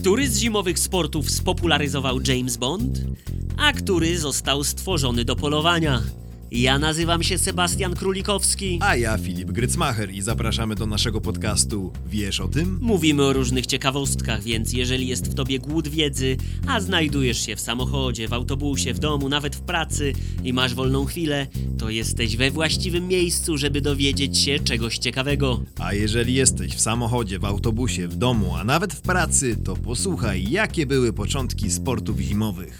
Który z zimowych sportów spopularyzował James Bond, a który został stworzony do polowania? Ja nazywam się Sebastian Królikowski. A ja Filip Grycmacher i zapraszamy do naszego podcastu Wiesz o tym? Mówimy o różnych ciekawostkach, więc jeżeli jest w tobie głód wiedzy, a znajdujesz się w samochodzie, w autobusie, w domu, nawet w pracy i masz wolną chwilę, to jesteś we właściwym miejscu, żeby dowiedzieć się czegoś ciekawego. A jeżeli jesteś w samochodzie, w autobusie, w domu, a nawet w pracy, to posłuchaj, jakie były początki sportów zimowych.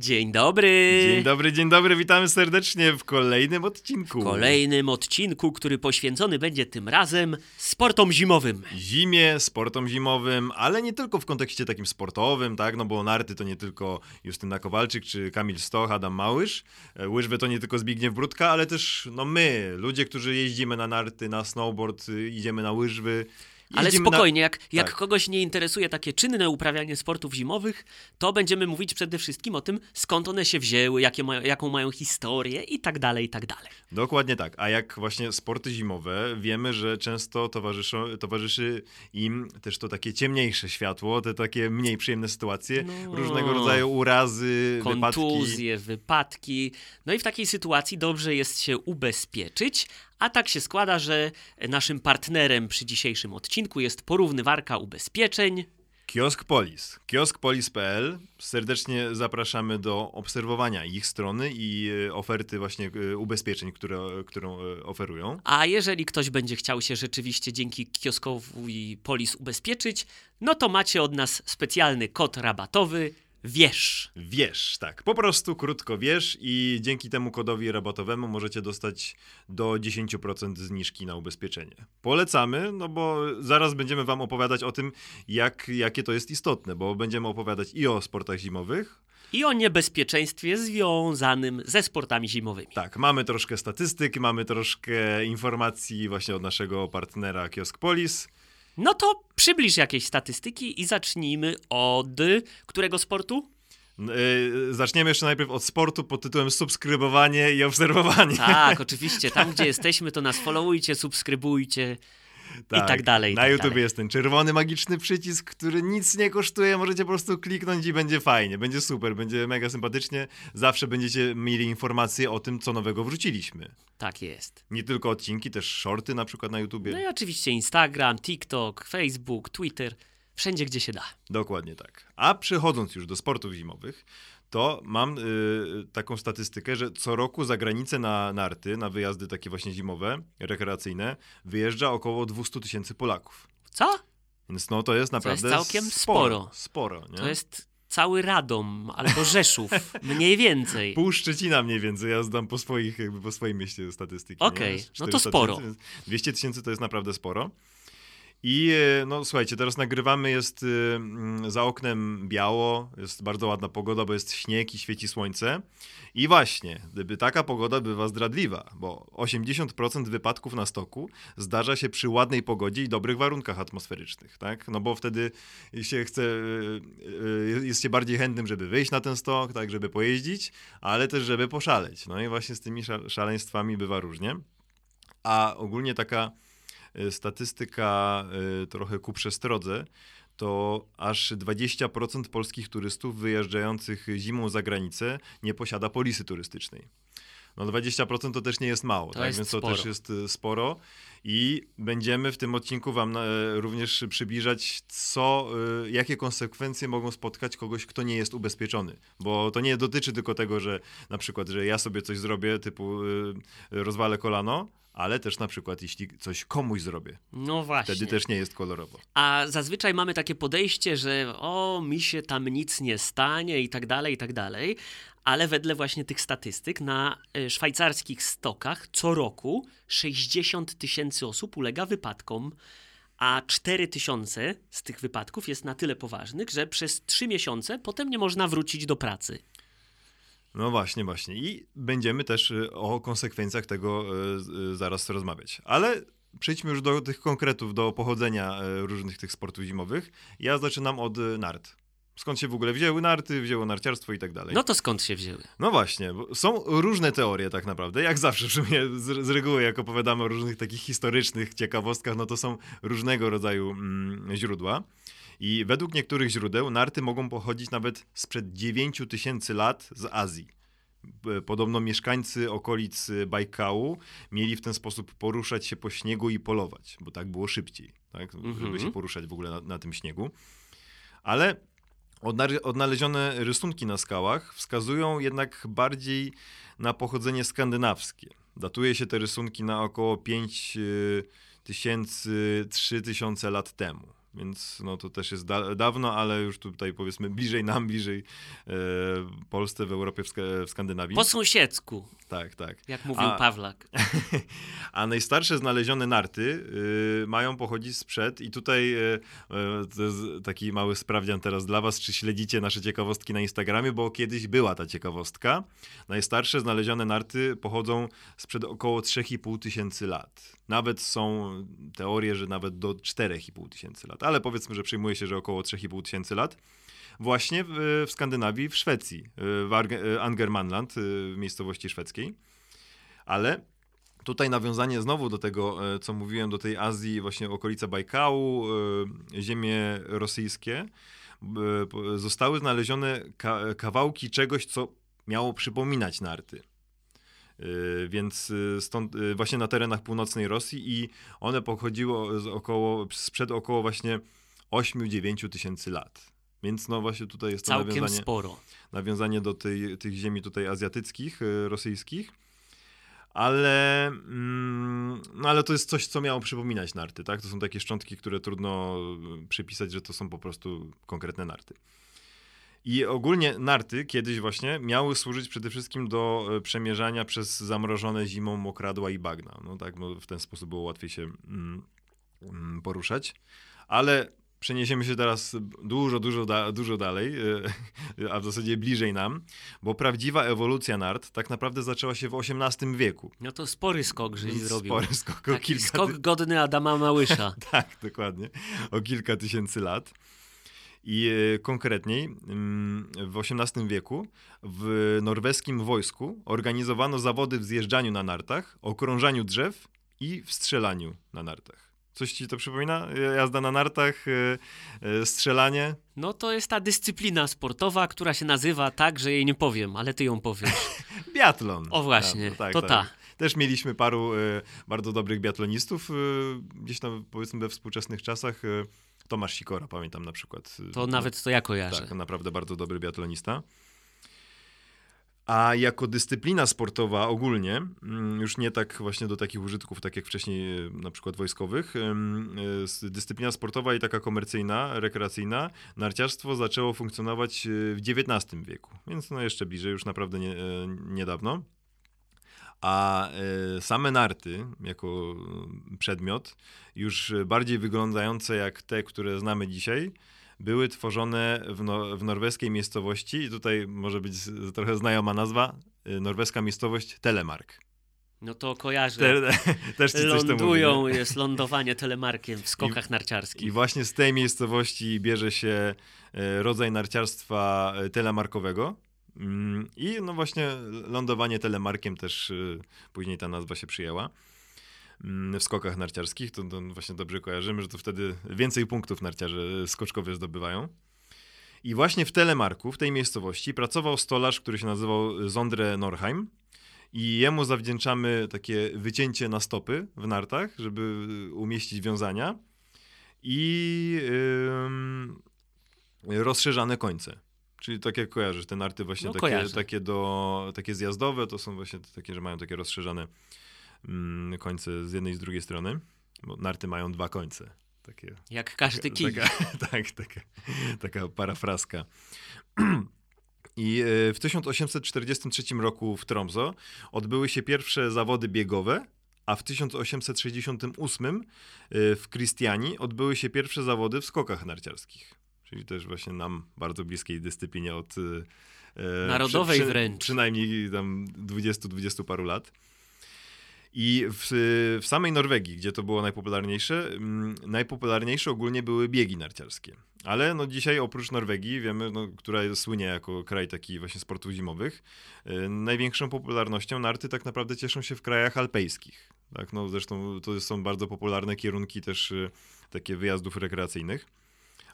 Dzień dobry! Dzień dobry, dzień dobry, witamy serdecznie w kolejnym odcinku. W kolejnym odcinku, który poświęcony będzie tym razem sportom zimowym. Zimie, sportom zimowym, ale nie tylko w kontekście takim sportowym, tak? No bo narty to nie tylko Justyna Kowalczyk czy Kamil Stoch, Adam Małysz. E, Łyżwy to nie tylko Zbigniew Brudka, ale też no my, ludzie, którzy jeździmy na narty, na snowboard, y, idziemy na łyżwy. Ale spokojnie, jak, jak Tak. kogoś nie interesuje takie czynne uprawianie sportów zimowych, to będziemy mówić przede wszystkim o tym, skąd one się wzięły, jakie mają, jaką mają historię i tak dalej, i tak dalej. Na... Dokładnie tak. A jak właśnie sporty zimowe, wiemy, że często towarzyszą, towarzyszy im też to takie ciemniejsze światło, te takie mniej przyjemne sytuacje, No. różnego rodzaju urazy, wypadki. Kontuzje, wypadki. No i w takiej sytuacji dobrze jest się ubezpieczyć, a tak się składa, że naszym partnerem przy dzisiejszym odcinku jest porównywarka ubezpieczeń. Kiosk Polis. Kioskpolis.pl. Serdecznie zapraszamy do obserwowania ich strony i e, oferty właśnie e, ubezpieczeń, które, którą e, oferują. A jeżeli ktoś będzie chciał się rzeczywiście dzięki kioskowi Polis ubezpieczyć, no to macie od nas specjalny kod rabatowy WIERZ. Wiesz, tak. Po prostu krótko wiesz i dzięki temu kodowi rabatowemu możecie dostać do 10% zniżki na ubezpieczenie. Polecamy, no bo zaraz będziemy wam opowiadać o tym, jak, jakie to jest istotne, bo będziemy opowiadać i o sportach zimowych, I o niebezpieczeństwie związanym ze sportami zimowymi. Tak, mamy troszkę statystyk, mamy troszkę informacji właśnie od naszego partnera Kiosk Polis. No to przybliż jakieś statystyki i zacznijmy od którego sportu? Yy, zaczniemy jeszcze najpierw od sportu pod tytułem subskrybowanie i obserwowanie. Tak, oczywiście. Tam, gdzie jesteśmy, to nas followujcie, subskrybujcie i tak dalej. i Na tak YouTube dalej. jest ten czerwony magiczny przycisk, który nic nie kosztuje. Możecie po prostu kliknąć i będzie fajnie, będzie super, będzie mega sympatycznie. Zawsze będziecie mieli informacje o tym, co nowego wrzuciliśmy. Tak jest. Nie tylko odcinki, też shorty na przykład na YouTubie. No i oczywiście Instagram, TikTok, Facebook, Twitter, wszędzie, gdzie się da. Dokładnie tak. A przechodząc już do sportów zimowych, to mam y, taką statystykę, że co roku za granicę na narty, na wyjazdy takie właśnie zimowe, rekreacyjne, wyjeżdża około 200 tysięcy Polaków. Co? Więc no to jest naprawdę całkiem sporo. Sporo, nie? To jest cały Radom albo Rzeszów, mniej więcej. Pół Szczecina mniej więcej, ja zdam po, swoich, jakby po swoim mieście statystyki. Okej, nie? no to 400 sporo. tysięcy, więc 200 tysięcy to jest naprawdę sporo. I e, no słuchajcie, teraz nagrywamy, jest y, mm, za oknem biało, jest bardzo ładna pogoda, bo jest śnieg i świeci słońce. I właśnie, gdyby taka pogoda bywa zdradliwa, bo 80% wypadków na stoku zdarza się przy ładnej pogodzie i dobrych warunkach atmosferycznych, tak? No bo wtedy się chce, y, y, jest się bardziej chętnym, żeby wyjść na ten stok, tak, żeby pojeździć, ale też żeby poszaleć. No i właśnie z tymi sza- szaleństwami bywa różnie. A ogólnie taka statystyka y, trochę ku przestrodze, to aż 20% polskich turystów wyjeżdżających zimą za granicę nie posiada polisy turystycznej. No 20% to też nie jest mało, To tak? jest więc to sporo. też jest y, sporo. I będziemy w tym odcinku wam e, również przybliżać, co, y, jakie konsekwencje mogą spotkać kogoś, kto nie jest ubezpieczony. Bo to nie dotyczy tylko tego, że na przykład, że ja sobie coś zrobię, typu y, rozwalę kolano, ale też na przykład, jeśli coś komuś zrobię, No właśnie. wtedy też nie jest kolorowo. A zazwyczaj mamy takie podejście, że o, mi się tam nic nie stanie i tak dalej, i tak dalej. Ale wedle właśnie tych statystyk na e, szwajcarskich stokach co roku 60 tysięcy osób ulega wypadkom, a 4 tysiące z tych wypadków jest na tyle poważnych, że przez 3 miesiące potem nie można wrócić do pracy. No właśnie, właśnie. I będziemy też y, o konsekwencjach tego y, y, zaraz rozmawiać. Ale przejdźmy już do tych konkretów, do pochodzenia różnych tych sportów zimowych. Ja zaczynam od nart. skąd się w ogóle wzięły narty, wzięło narciarstwo i tak dalej. No to skąd się wzięły? No właśnie, bo są różne teorie tak naprawdę, jak zawsze w sumie z, z reguły jak opowiadamy o różnych takich historycznych ciekawostkach, no to są różnego rodzaju mm, źródła. I według niektórych źródeł narty mogą pochodzić nawet sprzed 9 tysięcy lat z Azji. Podobno mieszkańcy okolic y, Bajkału mieli w ten sposób poruszać się po śniegu i polować, bo tak było szybciej, tak? żeby Mhm. się poruszać w ogóle na, na tym śniegu. Ale odna- odnalezione rysunki na skałach wskazują jednak bardziej na pochodzenie skandynawskie. Datuje się te rysunki na około 5 tysięcy, 3 tysiące lat temu. Więc no to też jest da- dawno, ale już tutaj powiedzmy bliżej nam, bliżej e, Polsce, w Europie, w, Ska- w Skandynawii. Po sąsiedzku, Tak, tak. jak mówił A- Pawlak. A najstarsze znalezione narty y, mają pochodzić sprzed i tutaj y, y, to jest taki mały sprawdzian teraz dla was, czy śledzicie nasze ciekawostki na Instagramie, bo kiedyś była ta ciekawostka. Najstarsze znalezione narty pochodzą sprzed około 3,5 tysięcy lat. Nawet są teorie, że nawet do 4,5 tysięcy lat, ale powiedzmy, że przyjmuje się, że około 3,5 tysięcy lat. Właśnie w, w Skandynawii, w Szwecji, y, w Arge- y, Angermanland, y, miejscowości szwedzkiej. Ale Tutaj nawiązanie znowu do tego, e, co mówiłem, do tej Azji, właśnie okolica Bajkału, e, ziemie rosyjskie, zostały znalezione ka- kawałki czegoś, co miało przypominać narty. E, Więc e, stąd e, właśnie na terenach północnej Rosji i one pochodziło z około, sprzed około właśnie 8-9 tysięcy lat. Więc no właśnie tutaj jest to Całkiem nawiązanie sporo. nawiązanie do tej, tych ziemi tutaj azjatyckich, y, rosyjskich. Ale, mm, no ale to jest coś, co miało przypominać narty, tak? To są takie szczątki, które trudno y, przypisać, że to są po prostu konkretne narty. I ogólnie narty kiedyś właśnie miały służyć przede wszystkim do y, przemierzania przez zamrożone zimą mokradła i bagna. No tak, no w ten sposób było łatwiej się mm, mm, poruszać. Ale przeniesiemy się teraz dużo, dużo, da, dużo dalej, y, a w zasadzie bliżej nam, bo prawdziwa ewolucja nart tak naprawdę zaczęła się w XVIII wieku. No to spory skok, żeś Więc zrobił. Spory skok o Taki kilka skok godny Adama Małysza. Tak, dokładnie. O kilka tysięcy lat. I e, konkretniej mm, w XVIII wieku w norweskim wojsku organizowano zawody w zjeżdżaniu na nartach, okrążaniu drzew i w strzelaniu na nartach. Coś ci to przypomina? Jazda na nartach, e, e, strzelanie? No to jest ta dyscyplina sportowa, która się nazywa tak, że jej nie powiem, ale ty ją powiesz. Biatlon. O właśnie, Tak, to tak, ta. Też mieliśmy paru e, bardzo dobrych biatlonistów, e, gdzieś tam powiedzmy we współczesnych czasach. E, Tomasz Sikora, pamiętam na przykład. e, To nawet to ja kojarzę. Tak, naprawdę bardzo dobry biatlonista. A jako dyscyplina sportowa ogólnie, mm, już nie tak właśnie do takich użytków, tak jak wcześniej e, na przykład wojskowych, s- dyscyplina sportowa i taka komercyjna, rekreacyjna, narciarstwo zaczęło funkcjonować w XIX wieku, więc no jeszcze bliżej, już naprawdę nie, niedawno. A e, same narty, jako przedmiot, już bardziej wyglądające jak te, które znamy dzisiaj, były tworzone w, no, w norweskiej miejscowości, i tutaj może być trochę znajoma nazwa, y, norweska miejscowość Telemark. No to kojarzę. Te, też ci mówi, Lądują, nie? jest lądowanie telemarkiem w skokach narciarskich. I właśnie z tej miejscowości bierze się e, rodzaj narciarstwa telemarkowego. Mm, I no właśnie lądowanie telemarkiem też e, później ta nazwa się przyjęła. Mm, W skokach narciarskich to, to właśnie dobrze kojarzymy, że to wtedy więcej punktów narciarze skoczkowie zdobywają. I właśnie w telemarku, w tej miejscowości, pracował stolarz, który się nazywał Zondre Norheim. I jemu zawdzięczamy takie wycięcie na stopy w nartach, żeby umieścić wiązania i ym, rozszerzane końce. Czyli tak jak kojarzysz, te narty właśnie No, takie, kojarzę. takie, do, takie zjazdowe, to są właśnie takie, że mają takie rozszerzane mm, końce z jednej i z drugiej strony, bo narty mają dwa końce. Takie, Jak każdy kij. taka, tak, taka, taka parafraska. I e, w 1843 roku w Tromso odbyły się pierwsze zawody biegowe, a w 1868 e, w Christiani odbyły się pierwsze zawody w skokach narciarskich. Czyli też właśnie nam bardzo bliskiej dyscyplinie od e, Narodowej wręcz. Przynajmniej tam 20-20 paru lat. I w, w samej Norwegii, gdzie to było najpopularniejsze, mm, najpopularniejsze ogólnie były biegi narciarskie. Ale no dzisiaj oprócz Norwegii, wiemy, no, która słynie jako kraj taki właśnie sportów zimowych, yy, największą popularnością narty tak naprawdę cieszą się w krajach alpejskich. Tak? No, zresztą to są bardzo popularne kierunki też yy, takie wyjazdów rekreacyjnych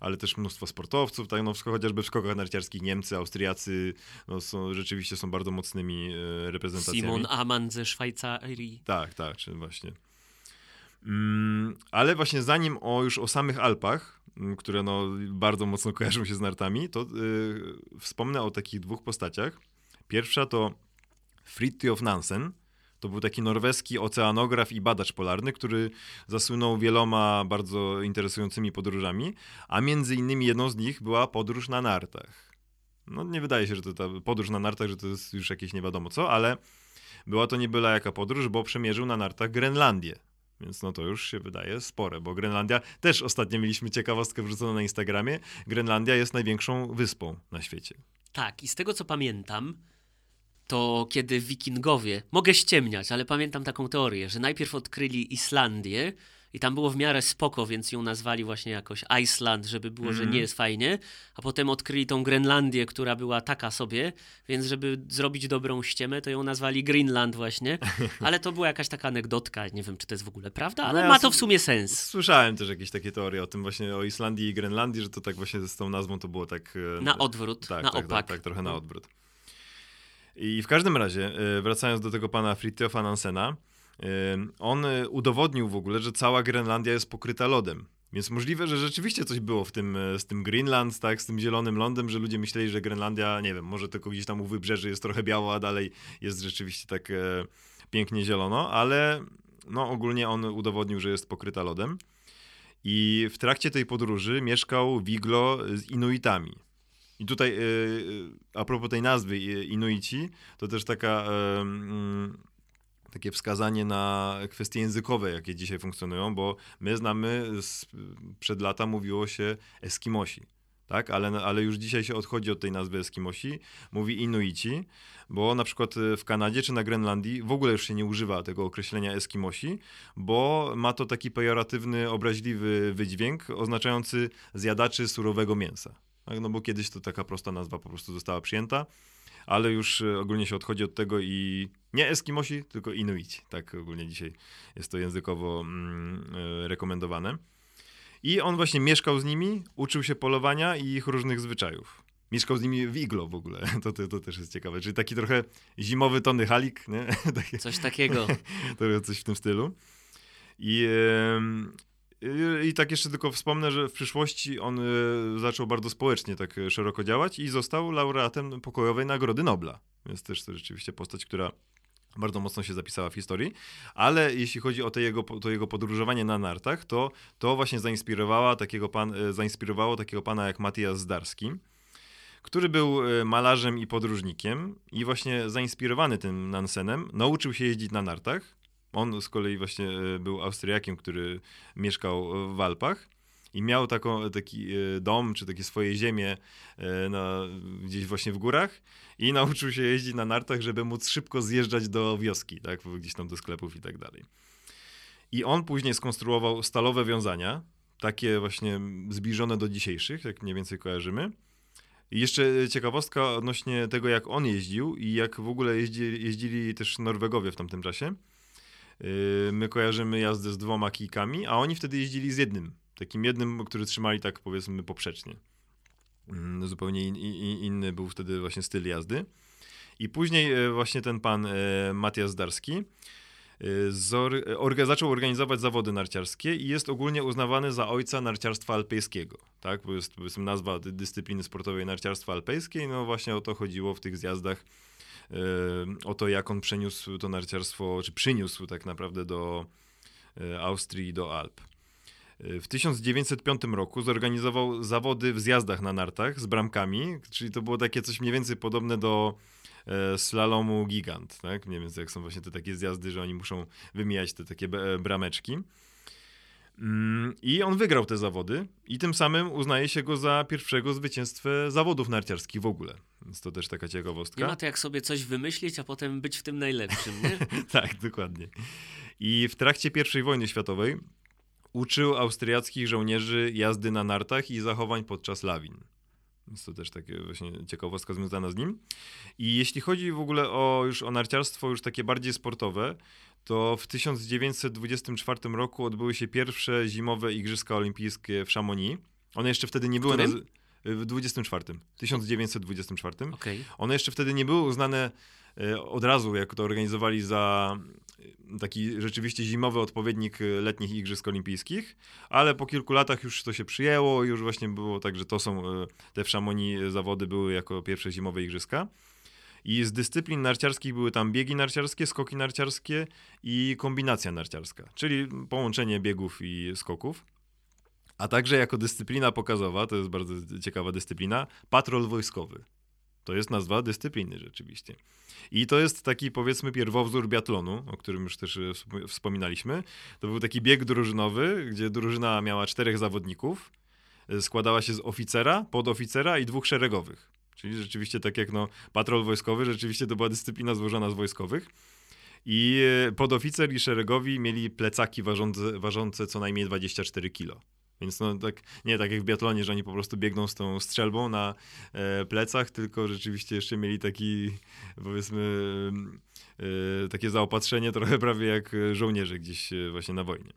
ale też mnóstwo sportowców, tak, no, chociażby w skokach narciarskich Niemcy, Austriacy, no, są, rzeczywiście są bardzo mocnymi e, reprezentacjami. Simon Amann ze Szwajcarii. Tak, tak, czy właśnie. Mm, ale właśnie zanim o już o samych Alpach, mm, które no bardzo mocno kojarzą się z nartami, to yy, wspomnę o takich dwóch postaciach. Pierwsza to Fridtjof Nansen, to był taki norweski oceanograf i badacz polarny, który zasłynął wieloma bardzo interesującymi podróżami, a między innymi jedną z nich była podróż na nartach. No nie wydaje się, że to ta podróż na nartach, że to jest już jakieś nie wiadomo co, ale była to nie byle jaka podróż, bo przemierzył na nartach Grenlandię. Więc no to już się wydaje spore, bo Grenlandia, też ostatnio mieliśmy ciekawostkę wrzuconą na Instagramie, Grenlandia jest największą wyspą na świecie. Tak, i z tego co pamiętam, to kiedy wikingowie, mogę ściemniać, ale pamiętam taką teorię, że najpierw odkryli Islandię i tam było w miarę spoko, więc ją nazwali właśnie jakoś Iceland, żeby było, mm. że nie mhm. jest fajnie, a potem odkryli tą Grenlandię, która była taka sobie, więc żeby zrobić dobrą ściemę, to ją nazwali Greenland właśnie, ale to była jakaś taka anegdotka, nie wiem, czy to jest w ogóle prawda, ale no ja ma to w sumie sens. Słyszałem też jakieś takie teorie o tym właśnie, o Islandii i Grenlandii, że to tak właśnie z tą nazwą to było tak... E, na odwrót, tak, na tak, opak. Tak, tak, trochę na odwrót. I w każdym razie, e, wracając do tego pana Fritjofa Nansena, e, on e, udowodnił w ogóle, że cała Grenlandia jest pokryta lodem. Więc możliwe, że rzeczywiście coś było w tym, z tym Greenland, tak, z tym zielonym lądem, że ludzie myśleli, że Grenlandia, nie wiem, może tylko gdzieś tam u wybrzeży jest trochę biało, a dalej jest rzeczywiście tak e, pięknie zielono, ale no ogólnie on udowodnił, że jest pokryta lodem. I w trakcie tej podróży mieszkał w iglo z Inuitami. I tutaj e, e, a propos tej nazwy e, Inuici, to też taka mm, takie wskazanie na kwestie językowe, jakie dzisiaj funkcjonują, bo my znamy, przed lata mówiło się Eskimosi, tak? Ale, ale już dzisiaj się odchodzi od tej nazwy Eskimosi, mówi Inuici, bo na przykład w Kanadzie czy na Grenlandii w ogóle już się nie używa tego określenia Eskimosi, bo ma to taki pejoratywny, obraźliwy wydźwięk oznaczający zjadaczy surowego mięsa. Tak? No bo kiedyś to taka prosta nazwa po prostu została przyjęta, ale już e, ogólnie się odchodzi od tego i nie Eskimosi, tylko Inuici. Tak ogólnie dzisiaj jest to językowo mm, e, rekomendowane. I on właśnie mieszkał z nimi, uczył się polowania i ich różnych zwyczajów. Mieszkał z nimi w iglo w ogóle, to, to, to też jest ciekawe. Czyli taki trochę zimowy Tony Halik, nie? Coś takiego. to coś w tym stylu. I i tak jeszcze tylko wspomnę, że w przyszłości on e, zaczął bardzo społecznie tak e, szeroko działać i został laureatem pokojowej Nagrody Nobla. Więc też to rzeczywiście postać, która bardzo mocno się zapisała w historii, ale jeśli chodzi o to jego, to jego podróżowanie na nartach, to, to właśnie zainspirowała takiego pan, e, zainspirowało takiego pana jak Matias Zdarski, który był malarzem i podróżnikiem i właśnie zainspirowany tym Nansenem. Nauczył się jeździć na nartach on z kolei właśnie e, był Austriakiem, który mieszkał w Alpach i miał taką, taki e, dom, czy takie swoje ziemię e, na, gdzieś właśnie w górach i nauczył się jeździć na nartach, żeby móc szybko zjeżdżać do wioski, tak, gdzieś tam do sklepów i tak dalej. I on później skonstruował stalowe wiązania, takie właśnie zbliżone do dzisiejszych, jak mniej więcej kojarzymy. I jeszcze ciekawostka odnośnie tego, jak on jeździł i jak w ogóle jeździ, jeździli też Norwegowie w tamtym czasie. Yy, my kojarzymy jazdę z dwoma kijkami, a oni wtedy jeździli z jednym. Takim jednym, który trzymali tak powiedzmy poprzecznie. Mm, zupełnie in, in, inny był wtedy właśnie styl jazdy. I później e, właśnie ten pan e, Matias Darski e, orga, zaczął organizować zawody narciarskie i jest ogólnie uznawany za ojca narciarstwa alpejskiego. Tak? Bo jest nazwa dyscypliny sportowej narciarstwa alpejskiej. No właśnie o to chodziło w tych zjazdach o to, jak on przeniósł to narciarstwo, czy przyniósł tak naprawdę do e, Austrii i do Alp. E, w 1905 roku zorganizował zawody w zjazdach na nartach z bramkami, czyli to było takie coś mniej więcej podobne do e, slalomu gigant, tak? Mniej więcej jak są właśnie te takie zjazdy, że oni muszą wymijać te takie brameczki. Mm, I on wygrał te zawody i tym samym uznaje się go za pierwszego zwycięstwę zawodów narciarskich w ogóle. Więc to też taka ciekawostka. Nie ma to jak sobie coś wymyślić, a potem być w tym najlepszym, nie? tak, dokładnie. I w trakcie I wojny światowej uczył austriackich żołnierzy jazdy na nartach i zachowań podczas lawin. Więc to też takie właśnie ciekawostka związana z nim. I jeśli chodzi w ogóle o już o narciarstwo już takie bardziej sportowe, to w 1924 roku odbyły się pierwsze zimowe Igrzyska Olimpijskie w Chamonix. One jeszcze wtedy nie były... Którym? W 24. 1924. Okej. One jeszcze wtedy nie były uznane e, od razu, jak to organizowali za e, taki rzeczywiście zimowy odpowiednik e, letnich Igrzysk Olimpijskich, ale po kilku latach już to się przyjęło i już właśnie było tak, że to są te w Chamonix zawody były jako pierwsze zimowe Igrzyska. I z dyscyplin narciarskich były tam biegi narciarskie, skoki narciarskie i kombinacja narciarska, czyli połączenie biegów i skoków. A także jako dyscyplina pokazowa, to jest bardzo ciekawa dyscyplina, patrol wojskowy. To jest nazwa dyscypliny rzeczywiście. I to jest taki powiedzmy pierwowzór biatlonu, o którym już też e, wspom- wspominaliśmy. To był taki bieg drużynowy, gdzie drużyna miała czterech zawodników. E, Składała się z oficera, podoficera i dwóch szeregowych. Czyli rzeczywiście tak jak no, patrol wojskowy, rzeczywiście to była dyscyplina złożona z wojskowych. I e, podoficer i szeregowi mieli plecaki ważące, ważące co najmniej 24 kilo. Więc no tak, nie tak jak w biatlonie, że oni po prostu biegną z tą strzelbą na e, plecach, tylko rzeczywiście jeszcze mieli taki, powiedzmy, e, takie zaopatrzenie trochę prawie jak żołnierze gdzieś e, właśnie na wojnie.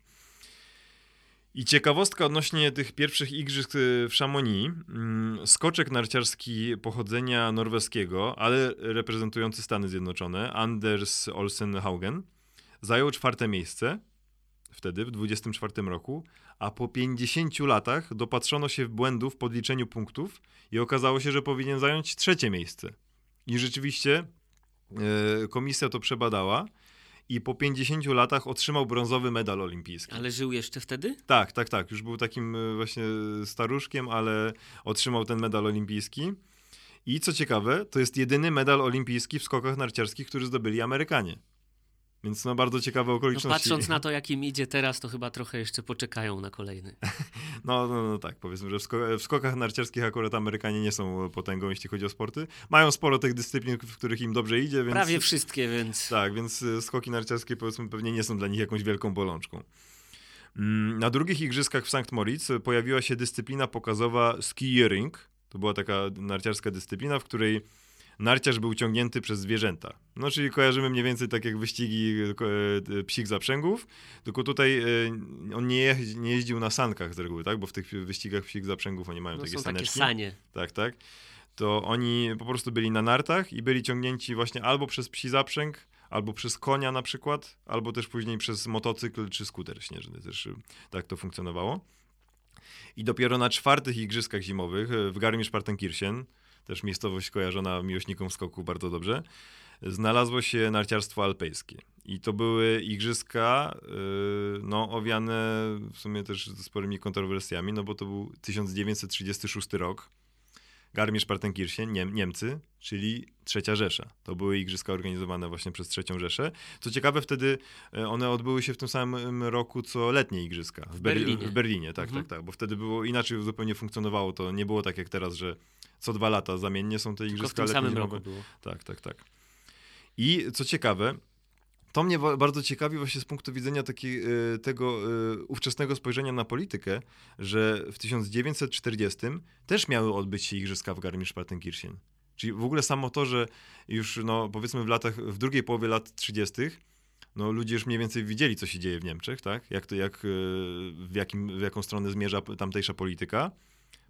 I ciekawostka odnośnie tych pierwszych igrzysk e, w Chamonix. Mm, Skoczek narciarski pochodzenia norweskiego, ale reprezentujący Stany Zjednoczone, Anders Olsen Haugen, zajął czwarte miejsce wtedy, w 24 roku, a po 50 latach dopatrzono się błędów w podliczeniu punktów i okazało się, że powinien zająć trzecie miejsce. I rzeczywiście e, komisja to przebadała i po 50 latach otrzymał brązowy medal olimpijski. Ale żył jeszcze wtedy? Tak, tak, tak. Już był takim e, właśnie staruszkiem, ale otrzymał ten medal olimpijski. I co ciekawe, to jest jedyny medal olimpijski w skokach narciarskich, który zdobyli Amerykanie. Więc no bardzo ciekawe No, okoliczności. patrząc na to, jak im idzie teraz, to chyba trochę jeszcze poczekają na kolejny. No, no, no tak, powiedzmy, że w, sko- w skokach narciarskich akurat Amerykanie nie są potęgą, jeśli chodzi o sporty. Mają sporo tych dyscyplin, w których im dobrze idzie, więc... Prawie wszystkie, więc Tak, więc y, skoki narciarskie powiedzmy pewnie nie są dla nich jakąś wielką bolączką. Mm, Na drugich igrzyskach w St. Moritz y, pojawiła się dyscyplina pokazowa skiering. To była taka narciarska dyscyplina, w której narciarz był ciągnięty przez zwierzęta. No, czyli kojarzymy mniej więcej tak jak wyścigi y, psich zaprzęgów, tylko tutaj y, on nie, nie jeździł na sankach z reguły, tak? Bo w tych wyścigach psich zaprzęgów oni mają no, takie są takie saneczki. sanie. Tak, tak. To oni po prostu byli na nartach i byli ciągnięci właśnie albo przez psi zaprzęg, albo przez konia na przykład, albo też później przez motocykl czy skuter śnieżny. Też y, tak to funkcjonowało. I dopiero na czwartych igrzyskach zimowych y, w Garmisch-Partenkirchen, też miejscowość kojarzona miłośnikom skoku bardzo dobrze, znalazło się narciarstwo alpejskie. I to były igrzyska y, no, owiane w sumie też sporymi kontrowersjami, no bo to był 1936 rok. Garmisch-Partenkirchen, Niem Niemcy, czyli Trzecia Rzesza. To były igrzyska organizowane właśnie przez Trzecią Rzeszę. Co ciekawe, wtedy e, one odbyły się w tym samym roku, co letnie igrzyska. W, Berli- Berlinie. W Berlinie, tak, Mhm. tak, tak. Bo wtedy było inaczej zupełnie funkcjonowało to. Nie było tak jak teraz, że co dwa lata zamiennie są te Tylko w igrzyska tym samym roku było. Tak, tak, tak. I co ciekawe, to mnie bardzo ciekawi właśnie z punktu widzenia y, tego y, ówczesnego spojrzenia na politykę, że w 1940 też miały odbyć się igrzyska w Garmisch-Partenkirchen. Czyli w ogóle samo to, że już no, powiedzmy w latach, w drugiej połowie lat 30 no ludzie już mniej więcej widzieli, co się dzieje w Niemczech, tak? Jak to, jak, y, w, jakim, w jaką stronę zmierza tamtejsza polityka.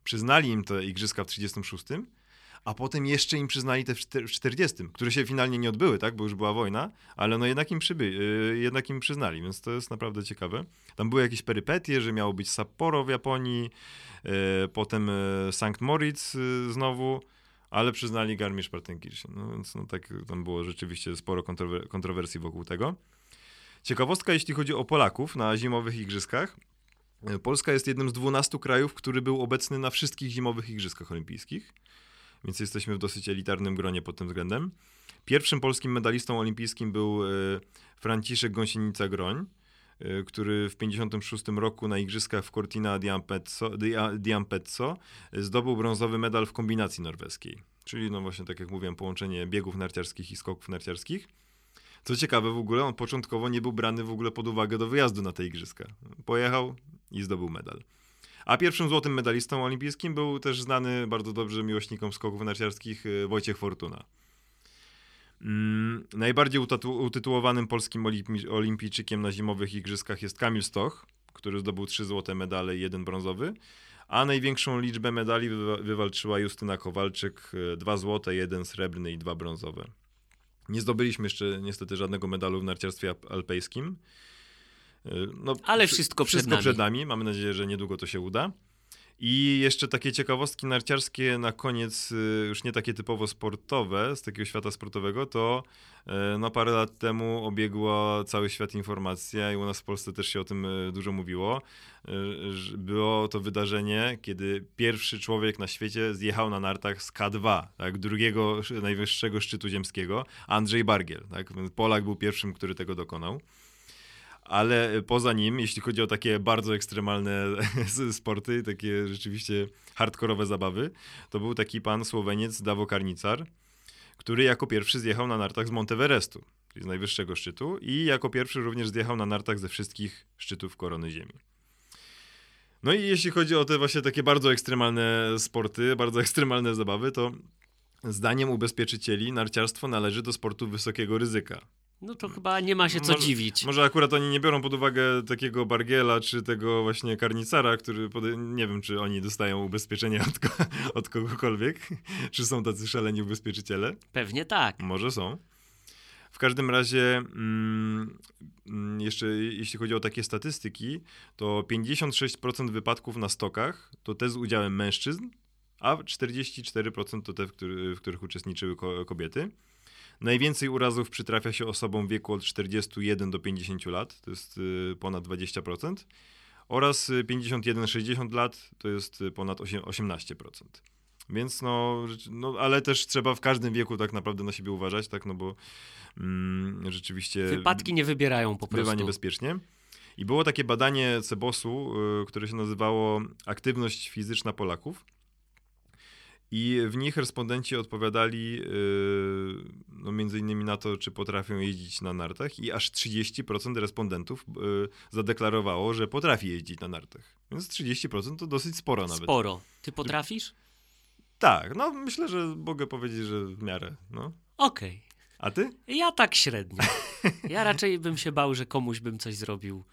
Przyznali im te igrzyska w 36 a potem jeszcze im przyznali te w czter- w 40, które się finalnie nie odbyły, tak, bo już była wojna, ale no jednak im, przyby, yy, jednak im przyznali, więc to jest naprawdę ciekawe. Tam były jakieś perypetie, że miało być Sapporo w Japonii, yy, potem yy, St. Moritz znowu, ale przyznali Garmisch-Partenkirchen, no więc no, tak tam było rzeczywiście sporo kontrower- kontrowersji wokół tego. Ciekawostka, jeśli chodzi o Polaków na zimowych igrzyskach. Polska jest jednym z 12 krajów, który był obecny na wszystkich zimowych igrzyskach olimpijskich więc jesteśmy w dosyć elitarnym gronie pod tym względem. Pierwszym polskim medalistą olimpijskim był e, Franciszek Gąsienica-Groń, y, który w 56 roku na igrzyskach w Cortina d'Ampezzo, d'Ampezzo zdobył brązowy medal w kombinacji norweskiej. Czyli no właśnie tak jak mówiłem, połączenie biegów narciarskich i skoków narciarskich. Co ciekawe w ogóle, on początkowo nie był brany w ogóle pod uwagę do wyjazdu na te igrzyska. Pojechał i zdobył medal. A pierwszym złotym medalistą olimpijskim był też znany bardzo dobrze miłośnikom skoków narciarskich y, Wojciech Fortuna. Mm, najbardziej utytułowanym polskim olimpijczykiem na zimowych igrzyskach jest Kamil Stoch, który zdobył trzy złote medale i jeden brązowy. A największą liczbę medali wywalczyła Justyna Kowalczyk, y, dwa złote, jeden srebrny i dwa brązowe. Nie zdobyliśmy jeszcze niestety żadnego medalu w narciarstwie alpejskim. Y, no, Ale wszystko, przed, wszystko nami. przed nami. Mamy nadzieję, że niedługo to się uda. I jeszcze takie ciekawostki narciarskie na koniec, y, już nie takie typowo sportowe, z takiego świata sportowego, to no parę lat temu obiegła cały świat informacja i u nas w Polsce też się o tym dużo mówiło. Było to wydarzenie, kiedy pierwszy człowiek na świecie zjechał na nartach z K2, tak, drugiego najwyższego szczytu ziemskiego, Andrzej Bargiel. Tak? Polak był pierwszym, który tego dokonał ale poza nim, jeśli chodzi o takie bardzo ekstremalne sporty, takie rzeczywiście hardkorowe zabawy, to był taki pan Słoweniec Dawo Karnicar, który jako pierwszy zjechał na nartach z Monteverestu, czyli z najwyższego szczytu i jako pierwszy również zjechał na nartach ze wszystkich szczytów korony Ziemi. No i jeśli chodzi o te właśnie takie bardzo ekstremalne sporty, bardzo ekstremalne zabawy, to zdaniem ubezpieczycieli narciarstwo należy do sportu wysokiego ryzyka. No to chyba nie ma się co może, dziwić. Może akurat oni nie biorą pod uwagę takiego Bargiela, czy tego właśnie Karnicara, który, nie wiem, czy oni dostają ubezpieczenie od, od kogokolwiek, czy są tacy szaleni ubezpieczyciele. Pewnie tak. Może są. W każdym razie, mm, mm jeszcze jeśli chodzi o takie statystyki, to 56% wypadków na stokach to te z udziałem mężczyzn, a 44% to te, w, który, w których uczestniczyły kobiety. Najwięcej urazów przytrafia się osobom w wieku od 41 do 50 lat, to jest y, ponad 20%, oraz 51-60 y, lat, to jest y, ponad 18%. Więc no, no, ale też trzeba w każdym wieku tak naprawdę na siebie uważać, tak, no bo mm, rzeczywiście... Wypadki nie wybierają po prostu. Bywa niebezpiecznie. I było takie badanie Cebosu, które się nazywało Aktywność fizyczna Polaków. I w nich respondenci odpowiadali yy, no między innymi na to, czy potrafią jeździć na nartach i aż 30% respondentów yy, zadeklarowało, że potrafi jeździć na nartach. Więc 30% to dosyć sporo nawet. Sporo. Ty potrafisz? Tak, no myślę, że mogę powiedzieć, że w miarę. No. Okej. Okay. A ty? Ja tak średnio. Ja raczej bym się bał, że komuś bym coś zrobił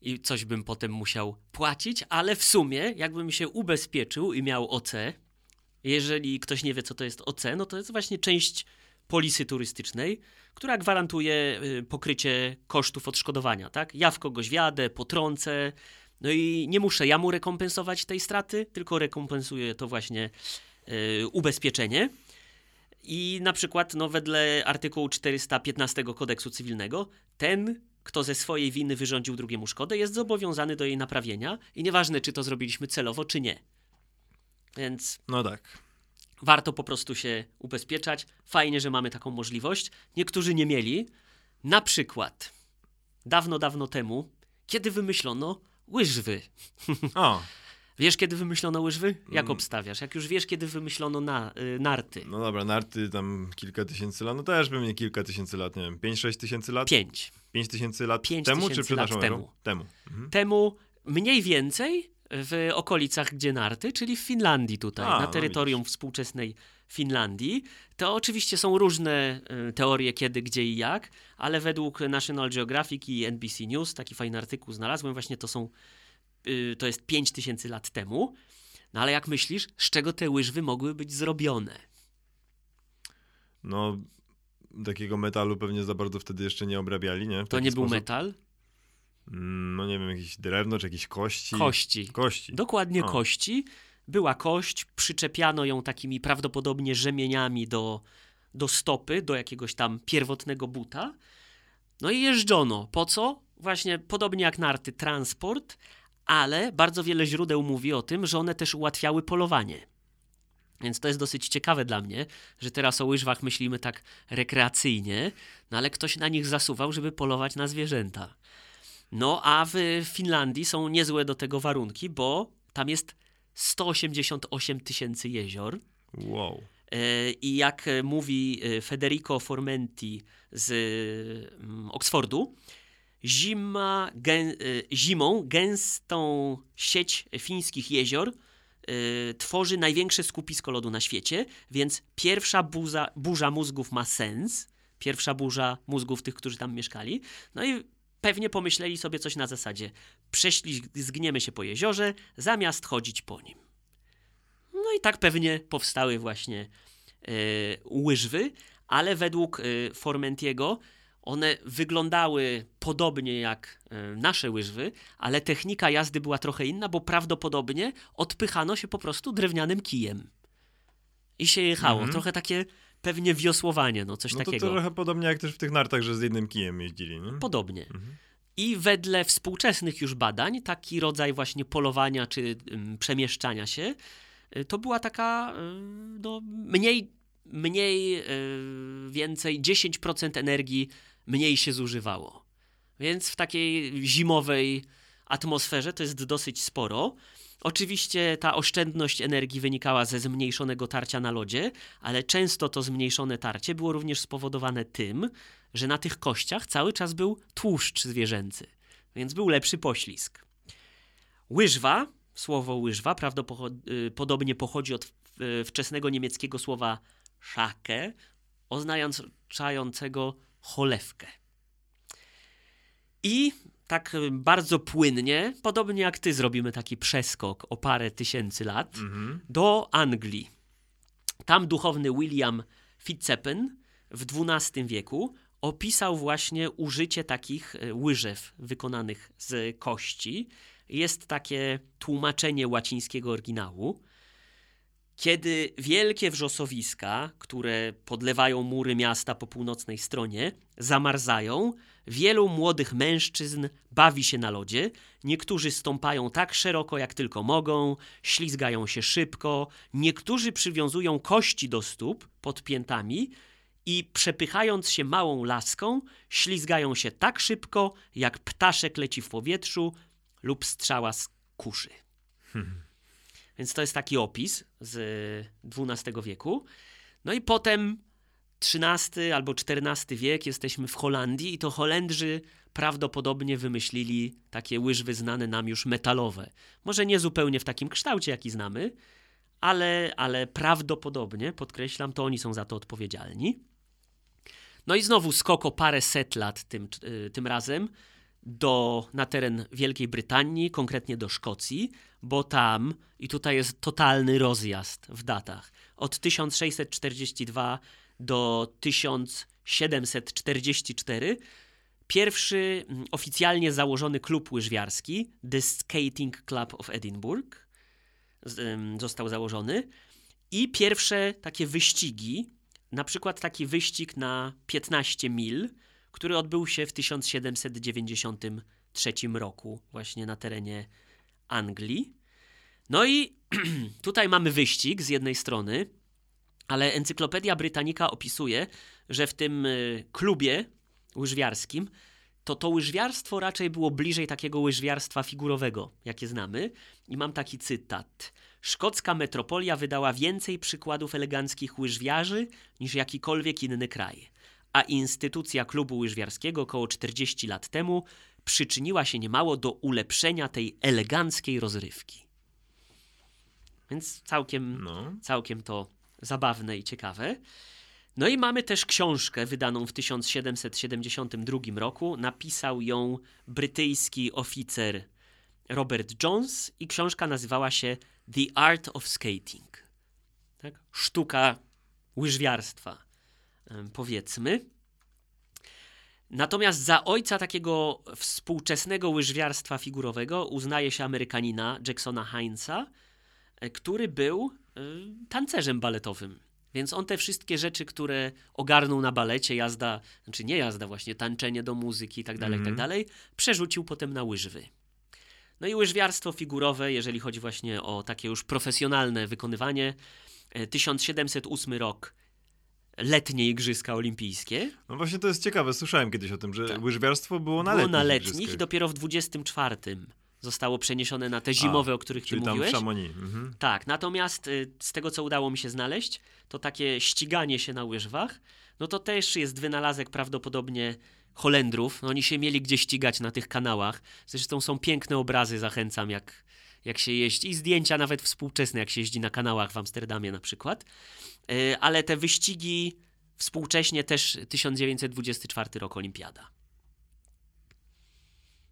i coś bym potem musiał płacić, ale w sumie, jakbym się ubezpieczył i miał OC, jeżeli ktoś nie wie, co to jest OC, no to jest właśnie część polisy turystycznej, która gwarantuje y, pokrycie kosztów odszkodowania, tak? Ja w kogoś wiadę, potrącę, no i nie muszę ja mu rekompensować tej straty, tylko rekompensuje to właśnie y, ubezpieczenie. I na przykład, no, wedle artykułu 415 kodeksu cywilnego, ten, kto ze swojej winy wyrządził drugiemu szkodę, jest zobowiązany do jej naprawienia i nieważne, czy to zrobiliśmy celowo, czy nie. Więc. No tak. Warto po prostu się ubezpieczać. Fajnie, że mamy taką możliwość. Niektórzy nie mieli. Na przykład, dawno, dawno temu, kiedy wymyślono łyżwy. O. Wiesz, kiedy wymyślono łyżwy? Jak mm. obstawiasz? Jak już wiesz, kiedy wymyślono na, y, narty? No dobra, narty tam kilka tysięcy lat, no też pewnie kilka tysięcy lat, nie wiem, 5-6 tysięcy lat? 5. 5 tysięcy lat 5 temu, czy przed naszą temu? Temu. Mhm. Temu mniej więcej w okolicach gdzie narty, czyli w Finlandii tutaj, A, na no terytorium no współczesnej Finlandii. To oczywiście są różne y, teorie kiedy, gdzie i jak, ale według National Geographic i NBC News, taki fajny artykuł znalazłem, właśnie to są, y, to jest 5000 lat temu. No ale jak myślisz, z czego te łyżwy mogły być zrobione? No, takiego metalu pewnie za bardzo wtedy jeszcze nie obrabiali, nie? W to nie sposób. był metal? Mm, no nie wiem, jakieś drewno czy jakieś kości. Kości. Kości. Dokładnie o. kości. Była kość, przyczepiano ją takimi prawdopodobnie rzemieniami do, do stopy, do jakiegoś tam pierwotnego buta. No i jeżdżono. Po co? Właśnie podobnie jak narty, transport, ale bardzo wiele źródeł mówi o tym, że one też ułatwiały polowanie. Więc to jest dosyć ciekawe dla mnie, że teraz o łyżwach myślimy tak rekreacyjnie, no ale ktoś na nich zasuwał, żeby polować na zwierzęta. No a w Finlandii są niezłe do tego warunki, bo tam jest 188 tysięcy jezior. Wow. E, I jak mówi e, Federico Formenti z mm, Oxfordu, zima, gę, e, zimą gęstą sieć fińskich jezior tworzy największe skupisko lodu na świecie, więc pierwsza burza, burza mózgów ma sens. Pierwsza burza mózgów tych, którzy tam mieszkali. No i pewnie pomyśleli sobie coś na zasadzie: prześlizgniemy się po jeziorze, zamiast chodzić po nim. No i tak pewnie powstały właśnie e, łyżwy, ale według e, Formentiego one wyglądały podobnie jak e, nasze łyżwy, ale technika jazdy była trochę inna, bo prawdopodobnie odpychano się po prostu drewnianym kijem. I się jechało. Mhm. Trochę takie pewnie wiosłowanie, no coś no takiego. To trochę podobnie jak też w tych nartach, że z jednym kijem jeździli, nie? Podobnie. Mhm. I wedle współczesnych już badań, taki rodzaj właśnie polowania czy um, przemieszczania się, y, to była taka y, no, mniej, mniej y, więcej 10% energii mniej się zużywało. Więc w takiej zimowej atmosferze to jest dosyć sporo. Oczywiście ta oszczędność energii wynikała ze zmniejszonego tarcia na lodzie, ale często to zmniejszone tarcie było również spowodowane tym, że na tych kościach cały czas był tłuszcz zwierzęcy, więc był lepszy poślizg. Łyżwa, słowo łyżwa prawdopodobnie pochodzi od wczesnego niemieckiego słowa szake, oznaczającego cholewkę. I tak bardzo płynnie, podobnie jak ty zrobimy taki przeskok o parę tysięcy lat, mhm. do Anglii. Tam duchowny William Fitzepin w XII wieku opisał właśnie użycie takich e, łyżew wykonanych z kości. Jest takie tłumaczenie łacińskiego oryginału. Kiedy wielkie wrzosowiska, które podlewają mury miasta po północnej stronie, zamarzają, wielu młodych mężczyzn bawi się na lodzie. Niektórzy stąpają tak szeroko, jak tylko mogą, ślizgają się szybko, niektórzy przywiązują kości do stóp pod piętami i przepychając się małą laską, ślizgają się tak szybko, jak ptaszek leci w powietrzu lub strzała z kuszy. Hmm. Więc to jest taki opis z XII wieku. No i potem XIII albo XIV wiek jesteśmy w Holandii i to Holendrzy prawdopodobnie wymyślili takie łyżwy znane nam już metalowe. Może nie zupełnie w takim kształcie, jaki znamy, ale, ale prawdopodobnie, podkreślam, to oni są za to odpowiedzialni. No i znowu skok o parę set lat tym, y, tym razem do, na teren Wielkiej Brytanii, konkretnie do Szkocji, bo tam, i tutaj jest totalny rozjazd w datach, od 1642 do 1744 pierwszy mm, oficjalnie założony klub łyżwiarski, The Skating Club of Edinburgh, został założony. I pierwsze takie wyścigi, na przykład taki wyścig na 15 mil, który odbył się w 1793 roku, właśnie na terenie Anglii. No i tutaj mamy wyścig z jednej strony, ale Encyklopedia Britannica opisuje, że w tym y, klubie łyżwiarskim to to łyżwiarstwo raczej było bliżej takiego łyżwiarstwa figurowego, jakie znamy. I mam taki cytat. Szkocka metropolia wydała więcej przykładów eleganckich łyżwiarzy niż jakikolwiek inny kraj. A instytucja klubu łyżwiarskiego około 40 lat temu przyczyniła się niemało do ulepszenia tej eleganckiej rozrywki. Więc całkiem, no. całkiem to zabawne i ciekawe. No i mamy też książkę wydaną w 1772 roku. Napisał ją brytyjski oficer Robert Jones i książka nazywała się The Art of Skating. Tak? Sztuka łyżwiarstwa, powiedzmy. Natomiast za ojca takiego współczesnego łyżwiarstwa figurowego uznaje się Amerykanina Jacksona Heinza, e, który był tancerzem baletowym. Więc on te wszystkie rzeczy, które ogarnął na balecie, jazda, znaczy nie jazda właśnie, tańczenie do muzyki i tak dalej, tak mhm. dalej, przerzucił potem na łyżwy. No i łyżwiarstwo figurowe, jeżeli chodzi właśnie o takie już profesjonalne wykonywanie, 1708 e, rok letnie Igrzyska Olimpijskie. No właśnie to jest ciekawe, słyszałem kiedyś o tym, że Tak. łyżwiarstwo było na Było letnich na letnich i dopiero w 24 zostało przeniesione na te zimowe, o których ty Czyli tam w mówiłeś. Chamonix. Mhm. Tak, natomiast y, z tego, co udało mi się znaleźć, to takie ściganie się na łyżwach, no to też jest wynalazek prawdopodobnie Holendrów. No, oni się mieli gdzie ścigać na tych kanałach. Zresztą są piękne obrazy, zachęcam, jak, jak się jeździ. I zdjęcia nawet współczesne, jak się jeździ na kanałach w Amsterdamie na przykład. Y, Ale te wyścigi współcześnie też 1924 rok Olimpiada.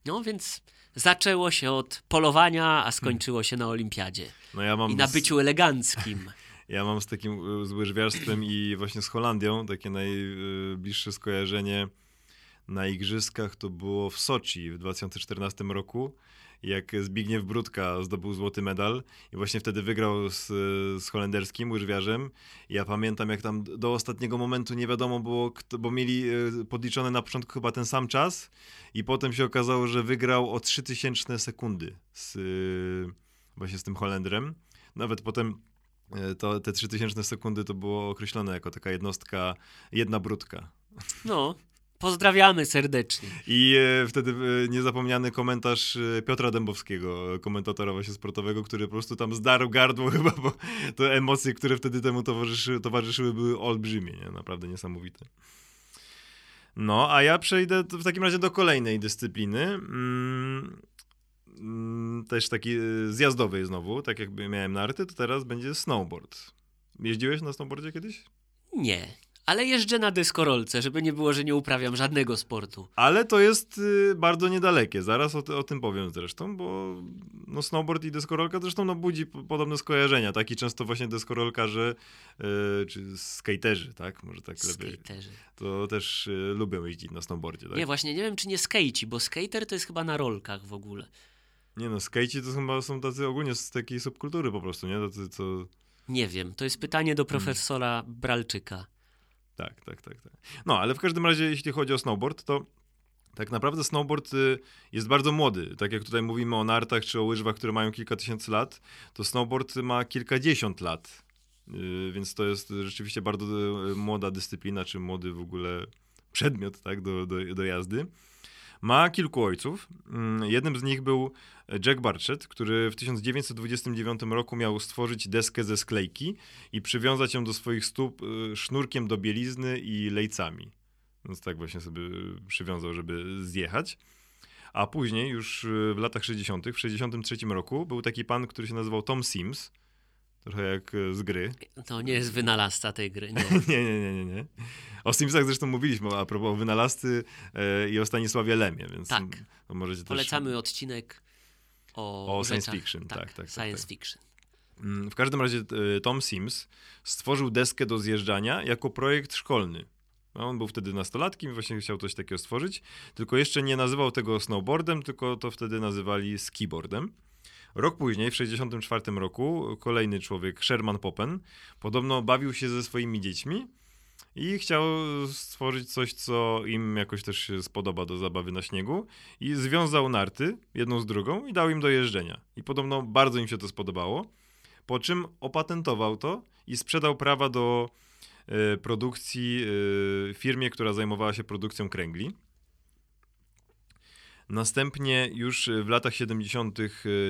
No więc zaczęło się od polowania, a skończyło się na Olimpiadzie. No ja mam I na z- byciu eleganckim. Ja mam z takim y, z łyżwiarstwem i właśnie z Holandią takie najbliższe skojarzenie na igrzyskach to było w Soczi w 2014 roku, jak Zbigniew Brudka zdobył złoty medal i właśnie wtedy wygrał z, z holenderskim łyżwiarzem. Ja pamiętam, jak tam do ostatniego momentu nie wiadomo było, kto, bo mieli y, podliczone na początku chyba ten sam czas i potem się okazało, że wygrał o 3000 sekundy z, y, właśnie z tym Holendrem. Nawet potem E, to te 3000 sekundy to było określone jako taka jednostka, jedna brudka. No, pozdrawiamy serdecznie. I e, wtedy e, niezapomniany komentarz e, Piotra Dębowskiego, komentatora właśnie sportowego, który po prostu tam zdarł gardło chyba, bo te emocje, które wtedy temu towarzyszyły, towarzyszyły były olbrzymie, nie? naprawdę niesamowite. No, a ja przejdę w takim razie do kolejnej dyscypliny. Mm, mm, też taki e, zjazdowej znowu, tak jakby miałem narty, to teraz będzie snowboard. Jeździłeś na snowboardzie kiedyś? Nie, ale jeżdżę na deskorolce, żeby nie było, że nie uprawiam żadnego sportu. Ale to jest y, bardzo niedalekie, zaraz o, o tym powiem zresztą, bo no, snowboard i deskorolka zresztą no, budzi podobne skojarzenia, tak? I często właśnie deskorolkarze, y, czy skaterzy, tak? Może tak lepiej, Skaterzy. to też y, lubią jeździć na snowboardzie, tak? Nie, właśnie nie wiem, czy nie skejci, bo skater to jest chyba na rolkach w ogóle. Nie no, skejci to chyba są tacy ogólnie z takiej subkultury po prostu, nie? Tacy, co... Nie wiem, to jest pytanie do profesora Bralczyka. Tak, tak, tak, tak. No, ale w każdym razie, jeśli chodzi o snowboard, to tak naprawdę snowboard y, jest bardzo młody. Tak jak tutaj mówimy o nartach czy o łyżwach, które mają kilka tysięcy lat, to snowboard ma kilkadziesiąt lat. Y, Więc to jest rzeczywiście bardzo y, młoda dyscyplina, czy młody w ogóle przedmiot tak, do, do, do jazdy. Ma kilku ojców. Mm, Jednym z nich był Jack Barchett, który w 1929 roku miał stworzyć deskę ze sklejki i przywiązać ją do swoich stóp y, sznurkiem do bielizny i lejcami. Więc tak właśnie sobie przywiązał, żeby zjechać. A później, już y, w latach 60., w 63 roku, był taki pan, który się nazywał Tom Sims. Trochę jak y, z gry. To nie jest wynalazca tej gry, nie. Nie, nie, nie, nie, nie. O Simsach zresztą mówiliśmy a propos wynalazcy e, i o Stanisławie Lemie, więc Tak. możecie Polecamy odcinek o, O science fiction, tak, tak, tak, Science tak. fiction. Mm, W każdym razie e, Tom Sims stworzył deskę do zjeżdżania jako projekt szkolny. No, on był wtedy nastolatkiem i właśnie chciał coś takiego stworzyć, tylko jeszcze nie nazywał tego snowboardem, tylko to wtedy nazywali skiboardem. Rok później, w 1964 roku, kolejny człowiek, Sherman Poppen, podobno bawił się ze swoimi dziećmi i chciał stworzyć coś, co im jakoś też się spodoba do zabawy na śniegu i związał narty jedną z drugą i dał im do jeżdżenia. I podobno bardzo im się to spodobało, po czym opatentował to i sprzedał prawa do e, produkcji e, firmie, która zajmowała się produkcją kręgli. Następnie już w latach 70.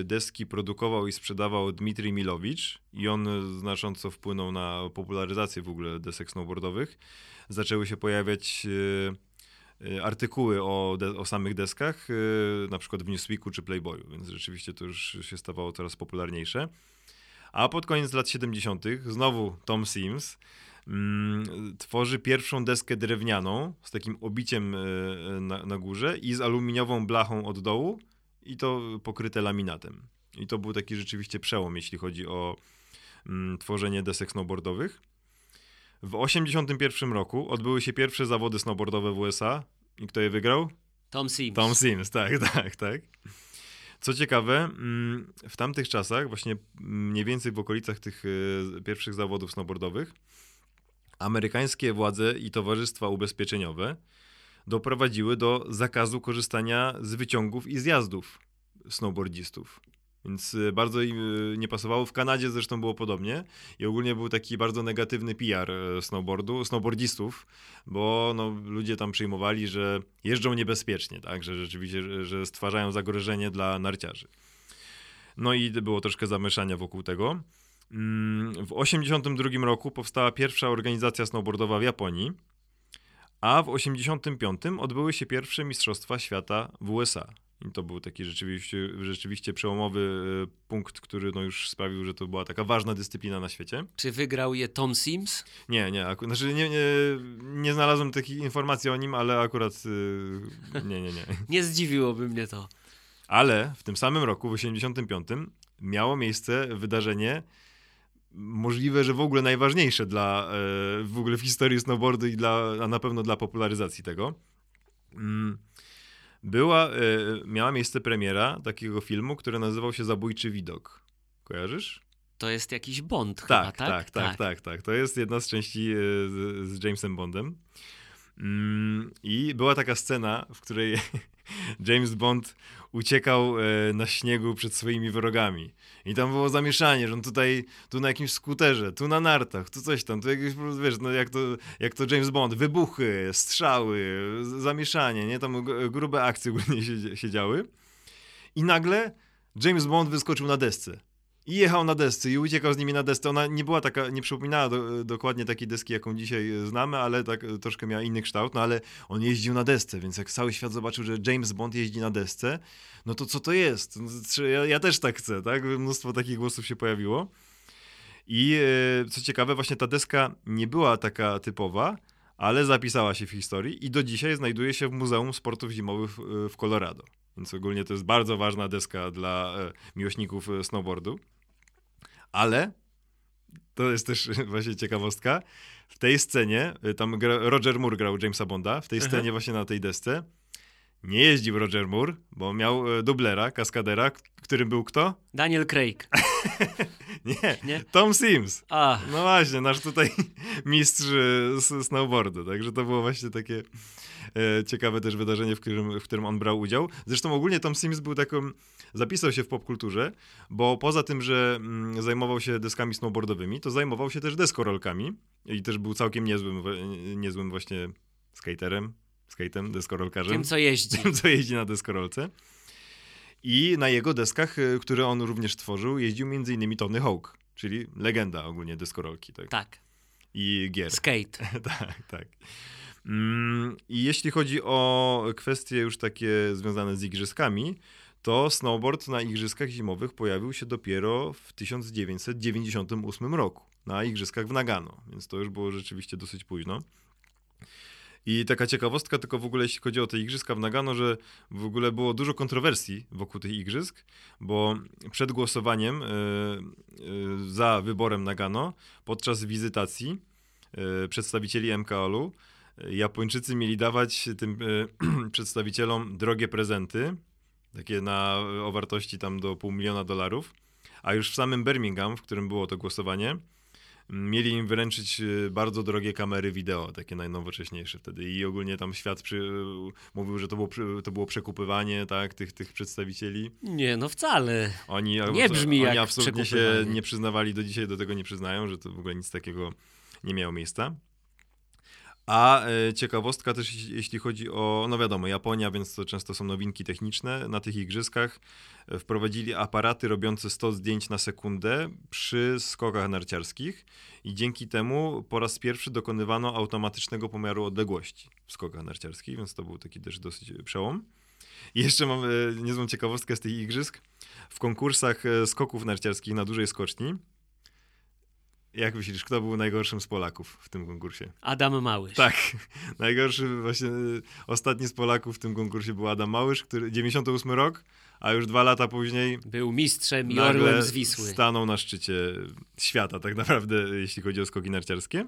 deski produkował i sprzedawał Dmitrij Milowicz i on znacząco wpłynął na popularyzację w ogóle desek snowboardowych. Zaczęły się pojawiać e, artykuły o, o samych deskach, na przykład w Newsweeku czy Playboyu, więc rzeczywiście to już się stawało coraz popularniejsze. A pod koniec lat 70. znowu Tom Sims mm, tworzy pierwszą deskę drewnianą z takim obiciem e, na, na górze i z aluminiową blachą od dołu i to pokryte laminatem. I to był taki rzeczywiście przełom, jeśli chodzi o mm, tworzenie desek snowboardowych. W 81 roku odbyły się pierwsze zawody snowboardowe w USA. I kto je wygrał? Tom Sims. Tom Sims, tak, tak, tak. Co ciekawe, mm, w tamtych czasach, właśnie mniej więcej w okolicach tych e, pierwszych zawodów snowboardowych, amerykańskie władze i towarzystwa ubezpieczeniowe doprowadziły do zakazu korzystania z wyciągów i zjazdów snowboardzistów. Więc y, bardzo im y, nie pasowało. W Kanadzie zresztą było podobnie. I ogólnie był taki bardzo negatywny PR y, snowboardu, snowboardistów, bo no, ludzie tam przyjmowali, że jeżdżą niebezpiecznie, tak? że rzeczywiście że stwarzają zagrożenie dla narciarzy. No i było troszkę zamieszania wokół tego. Mm, w 1982 roku powstała pierwsza organizacja snowboardowa w Japonii, a w 1985 odbyły się pierwsze Mistrzostwa Świata w USA. I to był taki rzeczywiście, rzeczywiście przełomowy e, punkt, który no już sprawił, że to była taka ważna dyscyplina na świecie. Czy wygrał je Tom Sims? Nie, nie. Znaczy nie, nie, nie znalazłem takich informacji o nim, ale akurat yy, nie, nie, nie. Nie zdziwiłoby mnie to. Ale w tym samym roku, w 85, miało miejsce wydarzenie możliwe, że w ogóle najważniejsze dla, e, w ogóle w historii snowboardu i dla, a na pewno dla popularyzacji tego. Mm, Była, e, miała miejsce premiera takiego filmu, który nazywał się Zabójczy Widok. Kojarzysz? To jest jakiś Bond Tak, chyba, tak, tak, tak, tak, tak. To jest jedna z części e, z Jamesem Bondem. Mm, I była taka scena, w której James Bond uciekał e, na śniegu przed swoimi wrogami. I tam było zamieszanie, że on tutaj, tu na jakimś skuterze, tu na nartach, tu coś tam, tu jakieś, wiesz, no jak to, jak to James Bond, wybuchy, strzały, zamieszanie, nie? Tam grube akcje ogólnie się, się działy. I nagle James Bond wyskoczył na desce. I jechał na desce i uciekał z nimi na desce. Ona nie była taka, nie przypominała do, dokładnie takiej deski, jaką dzisiaj e, znamy, ale tak e, troszkę miała inny kształt, no ale on jeździł na desce, więc jak cały świat zobaczył, że James Bond jeździ na desce, no to co to jest? No, Ja, ja też tak chcę, tak? Mnóstwo takich głosów się pojawiło. I e, co ciekawe, właśnie ta deska nie była taka typowa, ale zapisała się w historii i do dzisiaj znajduje się w Muzeum Sportów Zimowych w Colorado. Więc ogólnie to jest bardzo ważna deska dla e, miłośników e, snowboardu. Ale to jest też właśnie ciekawostka. W tej scenie, y, tam Roger Moore grał Jamesa Bonda, w tej Aha. scenie właśnie na tej desce nie jeździł Roger Moore, bo miał e, dublera, kaskadera, którym był kto? Daniel Craig. Nie, Nie? Tom Sims. A, No właśnie, nasz tutaj mistrz e, snowboardu, także to było właśnie takie e, ciekawe też wydarzenie, w którym, w którym on brał udział. Zresztą ogólnie Tom Sims był taką, zapisał się w popkulturze, bo poza tym, że mm, zajmował się deskami snowboardowymi, to zajmował się też deskorolkami i też był całkiem niezłym, niezłym właśnie skaterem, skatem, deskorolkarzem tym co jeździ. tym, co jeździ na deskorolce. I na jego deskach, y, które on również tworzył, jeździł m.in. Tony Hawk, czyli legenda ogólnie deskorolki tak? Tak, i gier. skate. tak, tak. Mm, I jeśli chodzi o kwestie już takie związane z igrzyskami, to snowboard na igrzyskach zimowych pojawił się dopiero w 1998 roku na igrzyskach w Nagano, więc to już było rzeczywiście dosyć późno. I taka ciekawostka, tylko w ogóle jeśli chodzi o te igrzyska w Nagano, że w ogóle było dużo kontrowersji wokół tych igrzysk, bo przed głosowaniem y, y, za wyborem Nagano, podczas wizytacji y, przedstawicieli MKOL-u, Japończycy mieli dawać tym przedstawicielom drogie prezenty, takie na, o wartości tam do pół miliona dolarów, a już w samym Birmingham, w którym było to głosowanie, mieli im wyręczyć y, bardzo drogie kamery wideo, takie najnowocześniejsze wtedy. I ogólnie tam świat przy, mówił, że to było, to było przekupywanie tak, tych, tych przedstawicieli. Nie, no wcale. Oni, Nie brzmi oni jak absolutnie się nie przyznawali, do dzisiaj do tego nie przyznają, że to w ogóle nic takiego nie miało miejsca. A e, ciekawostka też, jeśli- chodzi o, no wiadomo, Japonia, więc to często są nowinki techniczne. Na tych igrzyskach e, wprowadzili aparaty robiące 100 zdjęć na sekundę przy skokach narciarskich i dzięki temu po raz pierwszy dokonywano automatycznego pomiaru odległości w skokach narciarskich, więc to był taki też dosyć przełom. I jeszcze mam e, niezłą ciekawostkę z tych igrzysk. W konkursach e, skoków narciarskich na dużej skoczni, jak myślisz, kto był najgorszym z Polaków w tym konkursie? Adam Małysz. Tak, najgorszy właśnie y, ostatni z Polaków w tym konkursie był Adam Małysz, który 98 rok, a już dwa lata później Był mistrzem i orłem z Wisły. stanął na szczycie świata tak naprawdę, jeśli chodzi o skoki narciarskie.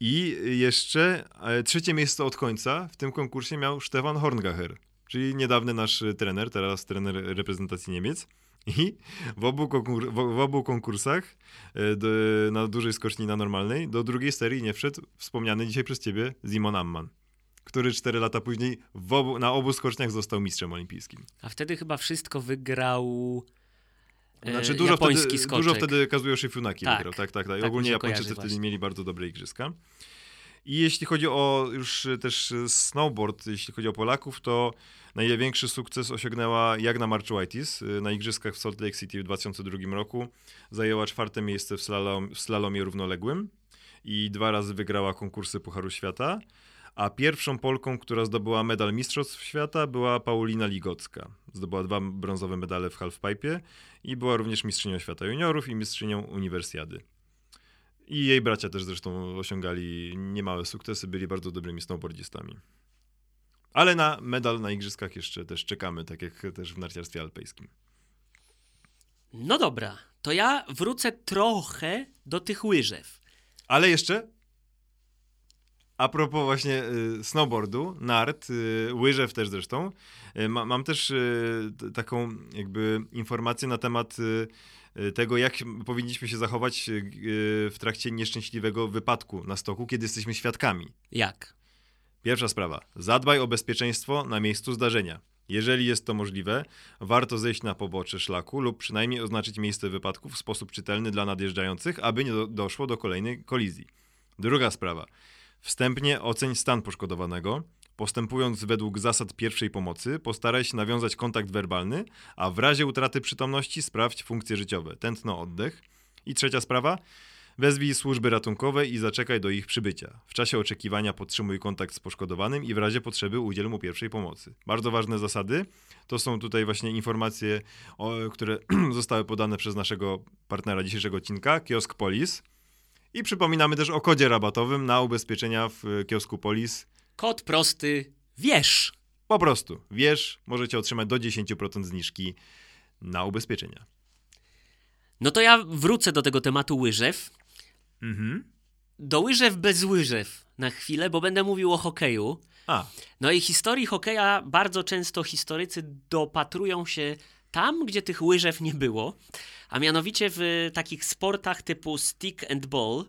I jeszcze e, trzecie miejsce od końca w tym konkursie miał Stefan Horngacher, czyli niedawny nasz y, trener, teraz trener reprezentacji Niemiec. I w obu, konkur- w, obu konkursach e, do, na dużej skoczni na normalnej do drugiej serii nie wszedł wspomniany dzisiaj przez ciebie Simon Amman, który cztery lata później obu, na obu skoczniach został mistrzem olimpijskim. A wtedy chyba wszystko wygrał e, Znaczy dużo japoński wtedy, skoczek. dużo wtedy Kazuyoshi Funaki Tak. wygrał, tak, tak, tak. Tak mi Ogólnie Japończycy wtedy właśnie. mieli bardzo dobre igrzyska. I jeśli chodzi o już e, też e, snowboard, jeśli chodzi o Polaków, to największy sukces osiągnęła Jagna Marczułajtis e, na igrzyskach w Salt Lake City w 2002 roku. Zajęła czwarte miejsce w, slalom, w slalomie równoległym i dwa razy wygrała konkursy Pucharu Świata. A pierwszą Polką, która zdobyła medal Mistrzostw Świata, była Paulina Ligocka. Zdobyła dwa brązowe medale w halfpipe i była również mistrzynią świata juniorów i mistrzynią uniwersjady. I jej bracia też zresztą osiągali niemałe sukcesy, byli bardzo dobrymi snowboardzistami. Ale na medal na igrzyskach jeszcze też czekamy, tak jak też w narciarstwie alpejskim. No dobra, to ja wrócę trochę do tych łyżew. Ale jeszcze a propos właśnie y, snowboardu, nart, y, łyżew też zresztą, y, ma, mam też taką jakby informację na temat tego, jak powinniśmy się zachować y, y, w trakcie nieszczęśliwego wypadku na stoku, kiedy jesteśmy świadkami. Jak? Pierwsza sprawa. Zadbaj o bezpieczeństwo na miejscu zdarzenia. Jeżeli jest to możliwe, warto zejść na pobocze szlaku lub przynajmniej oznaczyć miejsce wypadku w sposób czytelny dla nadjeżdżających, aby nie do, doszło do kolejnej kolizji. Druga sprawa. Wstępnie oceń stan poszkodowanego. Postępując według zasad pierwszej pomocy, postaraj się nawiązać kontakt werbalny, a w razie utraty przytomności sprawdź funkcje życiowe, tętno, oddech. I trzecia sprawa. Wezwij służby ratunkowe i zaczekaj do ich przybycia. W czasie oczekiwania podtrzymuj kontakt z poszkodowanym i w razie potrzeby udziel mu pierwszej pomocy. Bardzo ważne zasady. To są tutaj właśnie informacje, które zostały podane przez naszego partnera dzisiejszego odcinka, Kiosk Polis. I przypominamy też o kodzie rabatowym na ubezpieczenia w e, kiosku Polis. Kod prosty, wiesz. Po prostu, wiesz, możecie otrzymać do 10% zniżki na ubezpieczenia. No to ja wrócę do tego tematu łyżew. Mhm. Do łyżew bez łyżew na chwilę, bo będę mówił o hokeju. A, No i historii hokeja bardzo często historycy dopatrują się tam, gdzie tych łyżew nie było, a mianowicie w takich sportach typu stick and ball,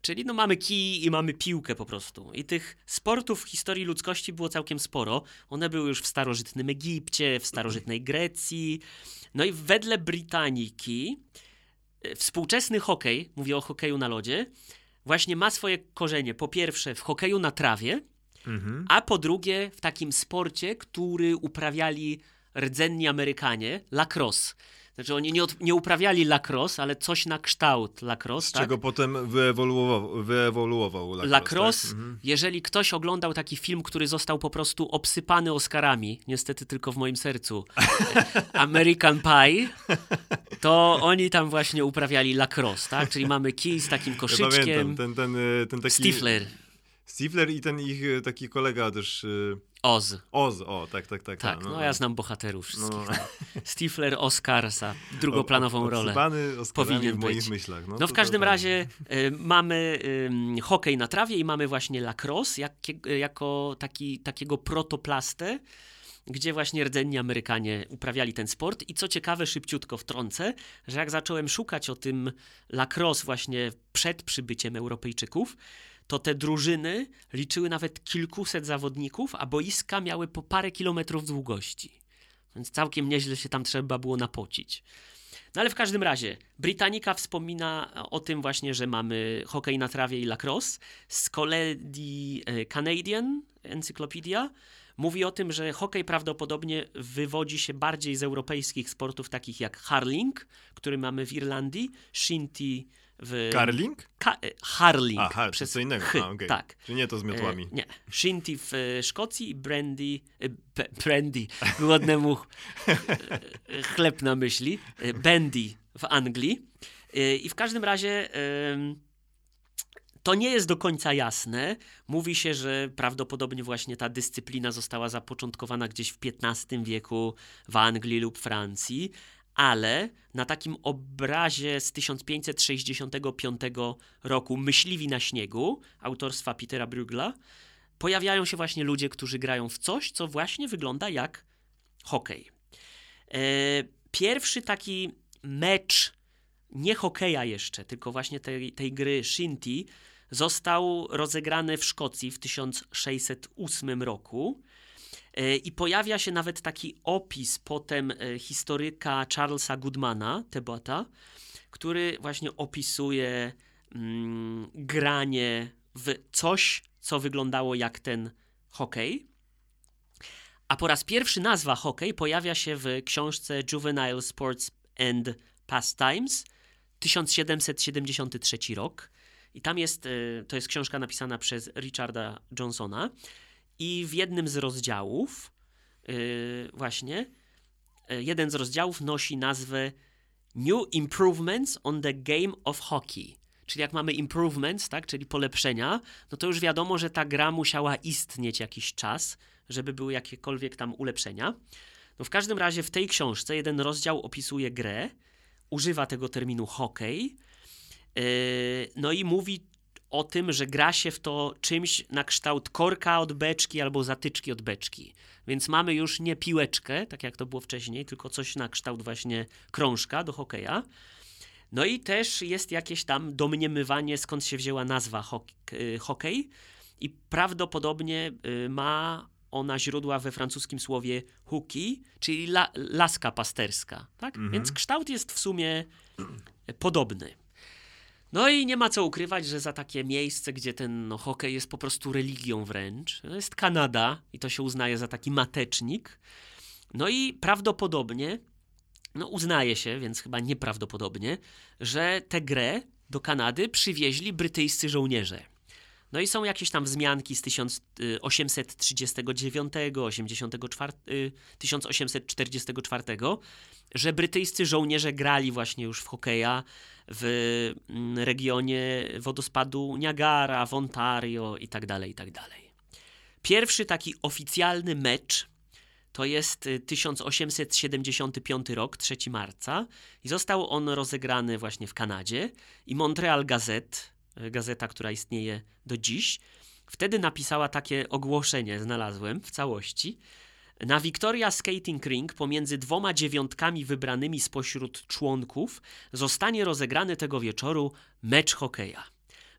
czyli no mamy kij i mamy piłkę po prostu. I tych sportów w historii ludzkości było całkiem sporo. One były już w starożytnym Egipcie, w starożytnej Grecji. No i wedle Britaniki e, współczesny hokej, mówię o hokeju na lodzie, właśnie ma swoje korzenie po pierwsze w hokeju na trawie, mhm. a po drugie w takim sporcie, który uprawiali rdzenni Amerykanie, lacrosse. Znaczy oni nie, od, nie uprawiali lacrosse, ale coś na kształt lacrosse, z tak? czego potem wyewoluował, wyewoluował lacrosse. Lacrosse, tak? Mhm. jeżeli ktoś oglądał taki film, który został po prostu obsypany Oscarami, niestety tylko w moim sercu, American Pie, to oni tam właśnie uprawiali lacrosse, tak? Czyli mamy kij z takim Ja koszyczkiem, pamiętam, ten, ten, ten taki... Stifler, Stifler i ten ich y, taki kolega też... y, Oz. Oz, o, tak, tak, tak. Tak, no ja znam bohaterów wszystkich. No. Stifler Oscarsa, drugoplanową O- rolę. Powinien w moich być. myślach. No, No to- w to każdym tak. razie y, mamy ym, hokej na trawie i mamy właśnie lacrosse jakie, jako taki, takiego protoplastę, gdzie właśnie rdzenni Amerykanie uprawiali ten sport. I co ciekawe, szybciutko wtrącę, że jak zacząłem szukać o tym lacrosse właśnie przed przybyciem Europejczyków, to te drużyny liczyły nawet kilkuset zawodników, a boiska miały po parę kilometrów długości. Więc całkiem nieźle się tam trzeba było napocić. No ale w każdym razie, Britannica wspomina o tym właśnie, że mamy hokej na trawie i lacrosse. Z kolei e, Canadian Encyclopedia mówi o tym, że hokej prawdopodobnie wywodzi się bardziej z europejskich sportów takich jak hurling, który mamy w Irlandii, shinty w... Carling? Ka- hurling. A, har, przez co innego. chy, A, okej. Tak. Czy nie to z miotłami? E, nie. Shinty w e, Szkocji i brandy, e, brandy, głodnemu e, chleb na myśli, e, bandy w Anglii. E, I w każdym razie to nie jest do końca jasne. Mówi się, że prawdopodobnie właśnie ta dyscyplina została zapoczątkowana gdzieś w XV wieku w Anglii lub Francji, ale na takim obrazie z 1565 roku Myśliwi na śniegu autorstwa Petera Brugla pojawiają się właśnie ludzie, którzy grają w coś, co właśnie wygląda jak hokej. E, pierwszy taki mecz nie hokeja jeszcze, tylko właśnie tej, tej gry Shinty został rozegrany w Szkocji w 1608 roku. E, I pojawia się nawet taki opis potem e, historyka Charlesa Goodmana, Tebota, który właśnie opisuje mm, granie w coś, co wyglądało jak ten hokej. A po raz pierwszy nazwa hokej pojawia się w książce Juvenile Sports and Pastimes 1773 rok. I tam jest, e, to jest książka napisana przez Richarda Johnsona. I w jednym z rozdziałów, yy, właśnie, yy, jeden z rozdziałów nosi nazwę New Improvements on the Game of Hockey. Czyli jak mamy improvements, tak, czyli polepszenia, no to już wiadomo, że ta gra musiała istnieć jakiś czas, żeby były jakiekolwiek tam ulepszenia. No w każdym razie w tej książce jeden rozdział opisuje grę, używa tego terminu hokej, yy, no i mówi o tym, że gra się w to czymś na kształt korka od beczki albo zatyczki od beczki. Więc mamy już nie piłeczkę, tak jak to było wcześniej, tylko coś na kształt właśnie krążka do hokeja. No i też jest jakieś tam domniemywanie, skąd się wzięła nazwa y, hokej. I prawdopodobnie y, ma ona źródła we francuskim słowie hooki, czyli la, laska pasterska. Tak? Mhm. Więc kształt jest w sumie podobny. No i nie ma co ukrywać, że za takie miejsce, gdzie ten no, hokej jest po prostu religią wręcz, to jest Kanada i to się uznaje za taki matecznik. No i prawdopodobnie, no uznaje się, więc chyba nieprawdopodobnie, że tę grę do Kanady przywieźli brytyjscy żołnierze. No i są jakieś tam wzmianki z 1839, 84, 1844, że brytyjscy żołnierze grali właśnie już w hokeja w mm, regionie wodospadu Niagara, w Ontario i tak dalej, i tak dalej. Pierwszy taki oficjalny mecz to jest 1875 y, rok, 3 marca i został on rozegrany właśnie w Kanadzie i Montreal Gazette, gazeta, która istnieje do dziś, wtedy napisała takie ogłoszenie, znalazłem w całości, na Victoria Skating Ring pomiędzy dwoma dziewiątkami wybranymi spośród członków zostanie rozegrany tego wieczoru mecz hokeja.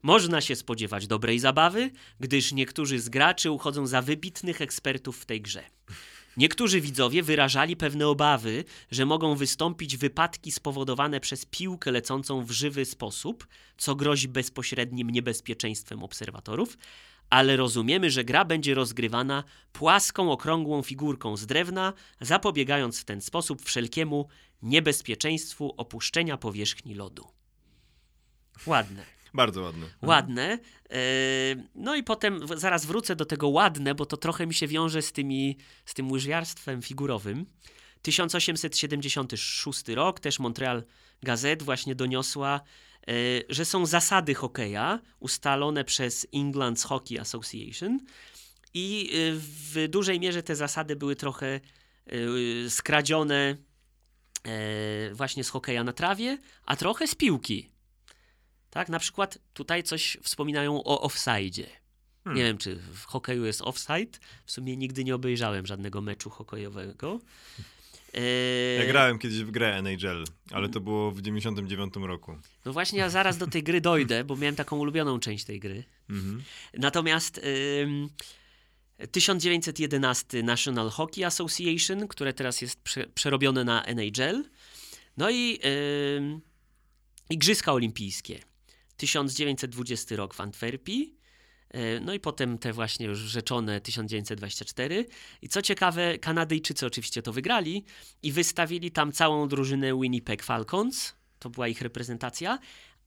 Można się spodziewać dobrej zabawy, gdyż niektórzy z graczy uchodzą za wybitnych ekspertów w tej grze. Niektórzy widzowie wyrażali pewne obawy, że mogą wystąpić wypadki spowodowane przez piłkę lecącą w żywy sposób, co grozi bezpośrednim niebezpieczeństwem obserwatorów, ale rozumiemy, że gra będzie rozgrywana płaską, okrągłą figurką z drewna, zapobiegając w ten sposób wszelkiemu niebezpieczeństwu opuszczenia powierzchni lodu. Ładne. Bardzo ładne. Mhm. Ładne. E, no i potem zaraz wrócę do tego ładne, bo to trochę mi się wiąże z, tymi, z tym łyżwiarstwem figurowym. 1876 rok, też Montreal Gazette właśnie doniosła, E, że są zasady hokeja ustalone przez England's Hockey Association i e, w dużej mierze te zasady były trochę e, skradzione właśnie z hokeja na trawie, a trochę z piłki. Tak, na przykład tutaj coś wspominają o offside. Hmm. Nie wiem, czy w hokeju jest offside. W sumie nigdy nie obejrzałem żadnego meczu hokejowego. Ja grałem kiedyś w grę NHL, ale to było w 99 roku. No właśnie, ja zaraz do tej gry dojdę, bo miałem taką ulubioną część tej gry. Mhm. Natomiast ym, 1911 National Hockey Association, które teraz jest prze, przerobione na NHL. No i ym, Igrzyska Olimpijskie. 1920 rok w Antwerpii. E, no i potem te właśnie już rzeczone 1924. I co ciekawe, Kanadyjczycy oczywiście to wygrali i wystawili tam całą drużynę Winnipeg Falcons. To była ich reprezentacja.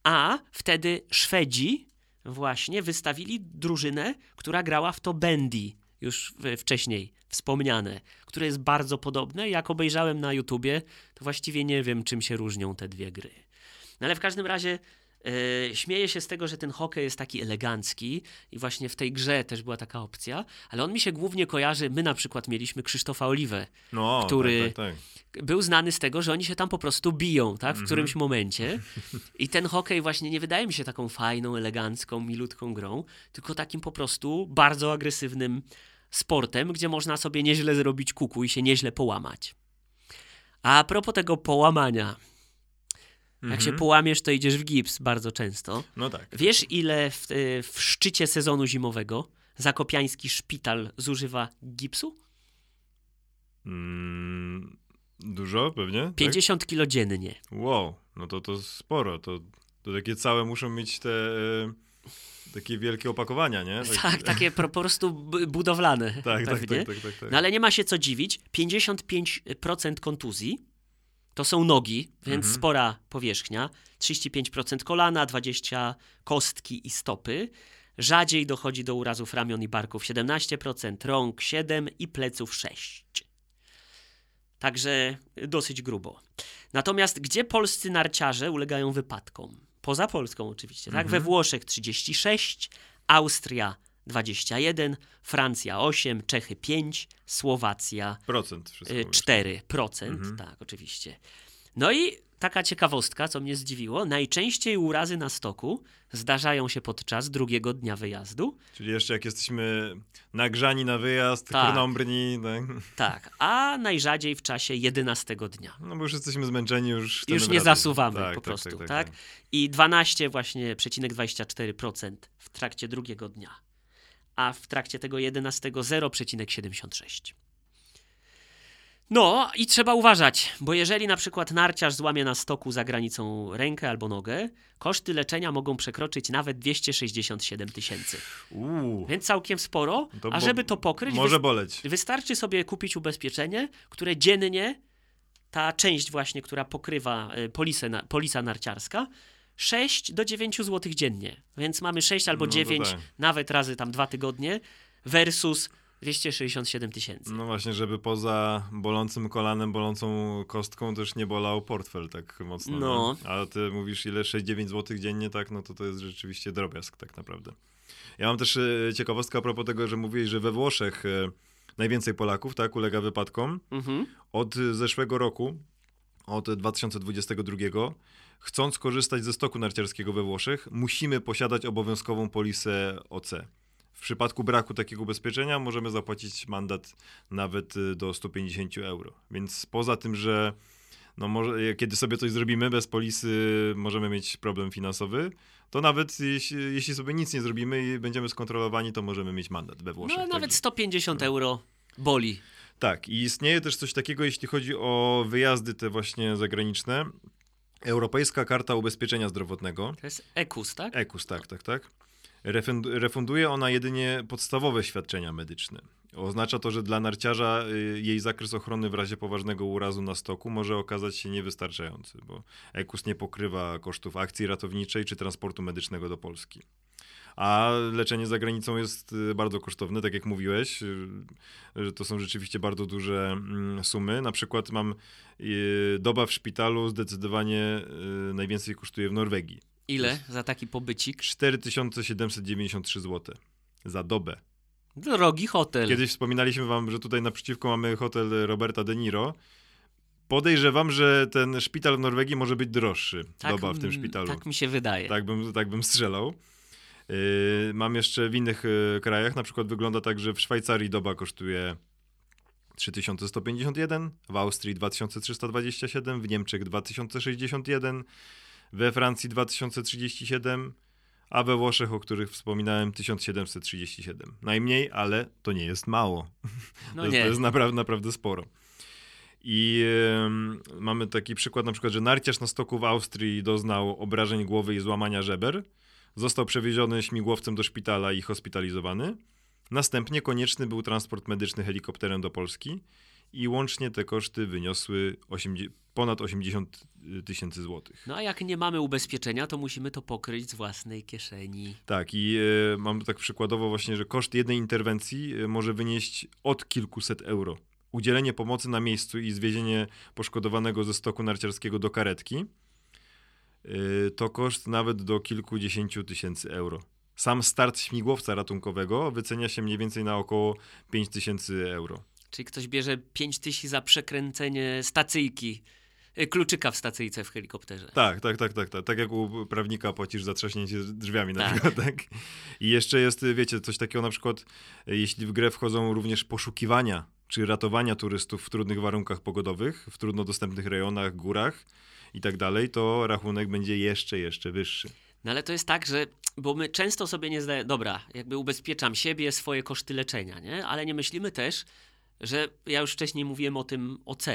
A wtedy Szwedzi właśnie wystawili drużynę, która grała w to Bendy, już wcześniej wspomniane, które jest bardzo podobne. Jak obejrzałem na YouTubie, to właściwie nie wiem, czym się różnią te dwie gry. No ale w każdym razie śmieję się z tego, że ten hokej jest taki elegancki i właśnie w tej grze też była taka opcja, ale on mi się głównie kojarzy, my na przykład mieliśmy Krzysztofa Oliwę, no, który tak, tak, tak. był znany z tego, że oni się tam po prostu biją, tak, w mm -hmm. którymś momencie i ten hokej właśnie nie wydaje mi się taką fajną, elegancką, milutką grą, tylko takim po prostu bardzo agresywnym sportem, gdzie można sobie nieźle zrobić kuku i się nieźle połamać. A propos tego połamania, jak się mhm. połamiesz, to idziesz w gips bardzo często. No tak. Wiesz, ile w, w szczycie sezonu zimowego zakopiański szpital zużywa gipsu? Mm, dużo pewnie? 50 kilo dziennie. Tak? Wow, no to to sporo. To, to takie całe muszą mieć te e, takie wielkie opakowania, nie? Tak, takie po prostu budowlane. tak, tak, tak, tak, tak, tak. No ale nie ma się co dziwić. 55% kontuzji to są nogi, więc Mhm. spora powierzchnia. 35% kolana, 20% kostki i stopy. Rzadziej dochodzi do urazów ramion i barków 17%, rąk 7% i pleców 6%. Także dosyć grubo. Natomiast gdzie polscy narciarze ulegają wypadkom? Poza Polską oczywiście, tak? We Włoszech 36, Austria 21, Francja 8, Czechy 5, Słowacja Procent wszystko. y, mówisz. 4%, tak, oczywiście. No i taka ciekawostka, co mnie zdziwiło, najczęściej urazy na stoku zdarzają się podczas drugiego dnia wyjazdu, Czyli jeszcze jak jesteśmy nagrzani na wyjazd, Tak. krnąbrni, tak. tak, a najrzadziej w czasie 11 dnia. no bo już jesteśmy zmęczeni, już Już nie zasuwamy Tak, po tak, prostu, tak, tak, tak, tak. I 12 właśnie przecinek 24% w trakcie drugiego dnia, a w trakcie tego 11 0,76. No i trzeba uważać, bo jeżeli na przykład narciarz złamie na stoku za granicą rękę albo nogę, koszty leczenia mogą przekroczyć nawet 267 tysięcy. Więc całkiem sporo, to a żeby to pokryć, może boleć. Wystarczy sobie kupić ubezpieczenie, które dziennie, ta część właśnie, która pokrywa y, polisę, na- polisa narciarska, 6 do 9 zł dziennie. Więc mamy 6 albo No to 9, tak. nawet razy tam dwa tygodnie, versus 267 tysięcy. No właśnie, żeby poza bolącym kolanem, bolącą kostką też nie bolał portfel tak mocno. No. Nie? A ty mówisz ile? 6-9 zł dziennie, tak? No to to jest rzeczywiście drobiazg tak naprawdę. Ja mam też e, ciekawostkę a propos tego, że mówiłeś, że we Włoszech e, najwięcej Polaków, tak, ulega wypadkom. Mhm. Od zeszłego roku, od 2022, chcąc korzystać ze stoku narciarskiego we Włoszech, musimy posiadać obowiązkową polisę OC. W przypadku braku takiego ubezpieczenia możemy zapłacić mandat nawet y, do 150 euro. Więc poza tym, że no może, kiedy sobie coś zrobimy bez polisy, możemy mieć problem finansowy, to nawet jeśli, jeśli sobie nic nie zrobimy i będziemy skontrolowani, to możemy mieć mandat we Włoszech. No nawet Także- 150 euro boli. tak, i istnieje też coś takiego, jeśli chodzi o wyjazdy te właśnie zagraniczne. Europejska Karta Ubezpieczenia Zdrowotnego, To jest EKUS, tak? EKUS, tak, tak, tak. Refund- refunduje ona jedynie podstawowe świadczenia medyczne. Oznacza to, że dla narciarza y, jej zakres ochrony w razie poważnego urazu na stoku może okazać się niewystarczający, bo EKUS nie pokrywa kosztów akcji ratowniczej czy transportu medycznego do Polski. A leczenie za granicą jest y, bardzo kosztowne, tak jak mówiłeś, y, że to są rzeczywiście bardzo duże mm, sumy. Na przykład mam y, doba w szpitalu zdecydowanie najwięcej kosztuje w Norwegii. Ile za taki pobycik? 4793 zł za dobę. Drogi hotel. Kiedyś wspominaliśmy wam, że tutaj naprzeciwko mamy hotel Roberta De Niro. Podejrzewam, że ten szpital w Norwegii może być droższy. doba w tym szpitalu. Tak mi się wydaje. Tak bym, tak bym strzelał. Yy, mam jeszcze w innych yy, krajach, na przykład wygląda tak, że w Szwajcarii doba kosztuje 3151, w Austrii 2327, w Niemczech 2061, we Francji 2037, a we Włoszech, o których wspominałem, 1737. Najmniej, ale to nie jest mało. No to, jest- nie. to jest naprawdę, naprawdę sporo. I em, mamy taki przykład, na przykład, że narciarz na stoku w Austrii doznał obrażeń głowy i złamania żeber. Został przewieziony śmigłowcem do szpitala i hospitalizowany. Następnie konieczny był transport medyczny helikopterem do Polski i łącznie te koszty wyniosły 80, ponad 80 tysięcy złotych. No a jak nie mamy ubezpieczenia, to musimy to pokryć z własnej kieszeni. Tak, i e, mam tak przykładowo właśnie, że koszt jednej interwencji e, może wynieść od kilkuset euro. Udzielenie pomocy na miejscu i zwiezienie poszkodowanego ze stoku narciarskiego do karetki to koszt nawet do kilkudziesięciu tysięcy euro. Sam start śmigłowca ratunkowego wycenia się mniej więcej na około 5 tysięcy euro. Czyli ktoś bierze 5 tysięcy za przekręcenie stacyjki, y, kluczyka w stacyjce w helikopterze. Tak, tak, tak, tak, tak. Tak jak u prawnika płacisz za trzaśnięcie drzwiami na Tak. przykład, tak. I jeszcze jest, wiecie, coś takiego na przykład, jeśli w grę wchodzą również poszukiwania czy ratowania turystów w trudnych warunkach pogodowych, w trudno dostępnych rejonach, górach i tak dalej, to rachunek będzie jeszcze, jeszcze wyższy. No ale to jest tak, że bo my często sobie nie zdajemy, dobra, jakby ubezpieczam siebie, swoje koszty leczenia, nie? Ale nie myślimy też, że ja już wcześniej mówiłem o tym OC.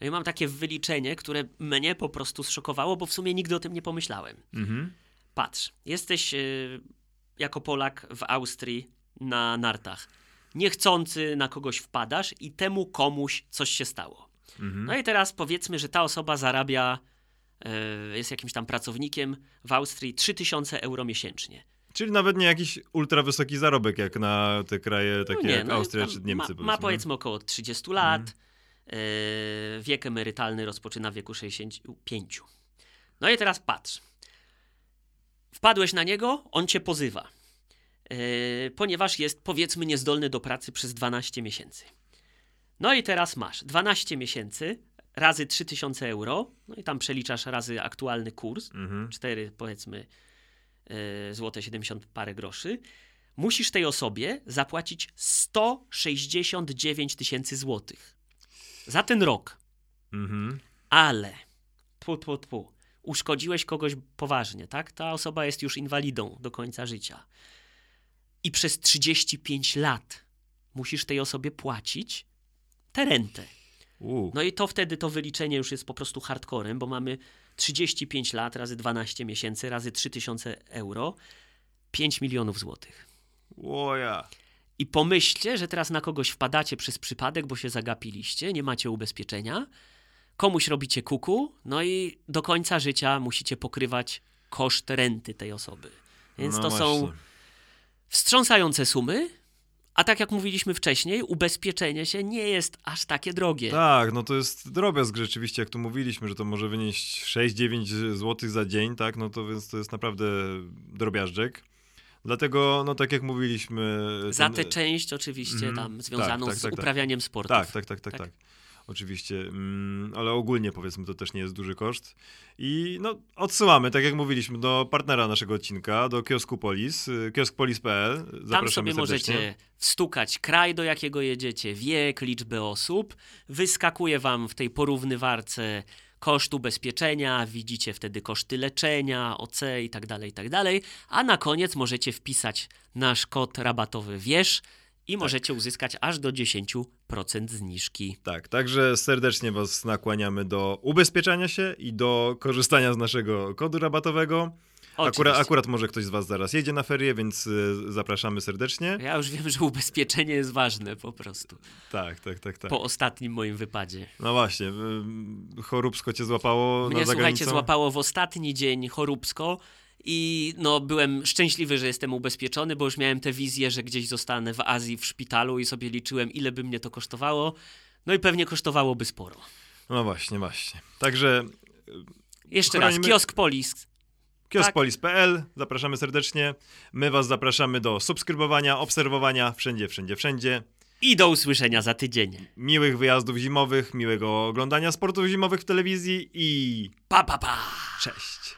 No i mam takie wyliczenie, które mnie po prostu zszokowało, bo w sumie nigdy o tym nie pomyślałem. Mhm. Patrz, jesteś y, jako Polak w Austrii na nartach. Niechcący na kogoś wpadasz i temu komuś coś się stało. Mhm. No i teraz powiedzmy, że ta osoba zarabia, y, jest jakimś tam pracownikiem w Austrii 3000 euro miesięcznie. Czyli nawet nie jakiś ultra wysoki zarobek, jak na te kraje takie No nie, jak no Austria czy Niemcy. Ma, ma powiedzmy około 30 lat. y, wiek emerytalny rozpoczyna w wieku 65. No i teraz patrz. Wpadłeś na niego, on cię pozywa. Y, ponieważ jest powiedzmy niezdolny do pracy przez 12 miesięcy. No i teraz masz 12 miesięcy razy 3000 euro, no i tam przeliczasz razy aktualny kurs, Mhm. 4 powiedzmy y, złote 70 parę groszy, musisz tej osobie zapłacić 169 tysięcy złotych za ten rok. Mhm. Ale pu, pu, pu, uszkodziłeś kogoś poważnie, tak? Ta osoba jest już inwalidą do końca życia. I przez 35 lat musisz tej osobie płacić tę rentę. No i to wtedy to wyliczenie już jest po prostu hardcorem, bo mamy 35 lat razy 12 miesięcy razy 3000 euro, 5 milionów złotych. Łoja. I pomyślcie, że teraz na kogoś wpadacie przez przypadek, bo się zagapiliście, nie macie ubezpieczenia, komuś robicie kuku, no i do końca życia musicie pokrywać koszt renty tej osoby. Więc No to są właśnie. Wstrząsające sumy, a tak jak mówiliśmy wcześniej, ubezpieczenie się nie jest aż takie drogie. Tak, no to jest drobiazg rzeczywiście, jak tu mówiliśmy, że to może wynieść 6-9 zł za dzień, tak, no to więc to jest naprawdę drobiażdżek. Dlatego, no tak jak mówiliśmy... Za ten- tę część oczywiście Mhm. tam związaną Tak, tak, z tak, tak. uprawianiem sportu. Tak, tak, tak, tak, Tak. Oczywiście, mm, ale ogólnie powiedzmy to też nie jest duży koszt. I no, odsyłamy, tak jak mówiliśmy, do partnera naszego odcinka, do kiosku Polis, y, kioskpolis.pl. Zapraszamy Tam sobie serdecznie. możecie wstukać kraj, do jakiego jedziecie, wiek, liczbę osób. Wyskakuje wam w tej porównywarce koszt ubezpieczenia, widzicie wtedy koszty leczenia, OC i tak dalej, i tak dalej. A na koniec możecie wpisać nasz kod rabatowy WIErzch i Tak. możecie uzyskać aż do 10% zniżki. Tak, także serdecznie Was nakłaniamy do ubezpieczania się i do korzystania z naszego kodu rabatowego. Akurat, Oczywiście. akurat może ktoś z Was zaraz jedzie na ferie, więc y, zapraszamy serdecznie. Ja już wiem, że ubezpieczenie jest ważne po prostu. Tak, tak, tak, tak. Po ostatnim moim wypadzie. No właśnie, y, choróbsko Cię złapało Mnie, na słuchajcie, złapało w ostatni dzień choróbsko i no, byłem szczęśliwy, że jestem ubezpieczony, bo już miałem tę wizję, że gdzieś zostanę w Azji w szpitalu i sobie liczyłem, ile by mnie to kosztowało. No i pewnie kosztowałoby sporo. No właśnie, właśnie. Także Jeszcze Chronimy- raz, kiosk Polis. kioskpolis.pl, zapraszamy serdecznie. My Was zapraszamy do subskrybowania, obserwowania wszędzie, wszędzie, wszędzie. I do usłyszenia za tydzień. Miłych wyjazdów zimowych, miłego oglądania sportów zimowych w telewizji i Pa, pa, pa! cześć.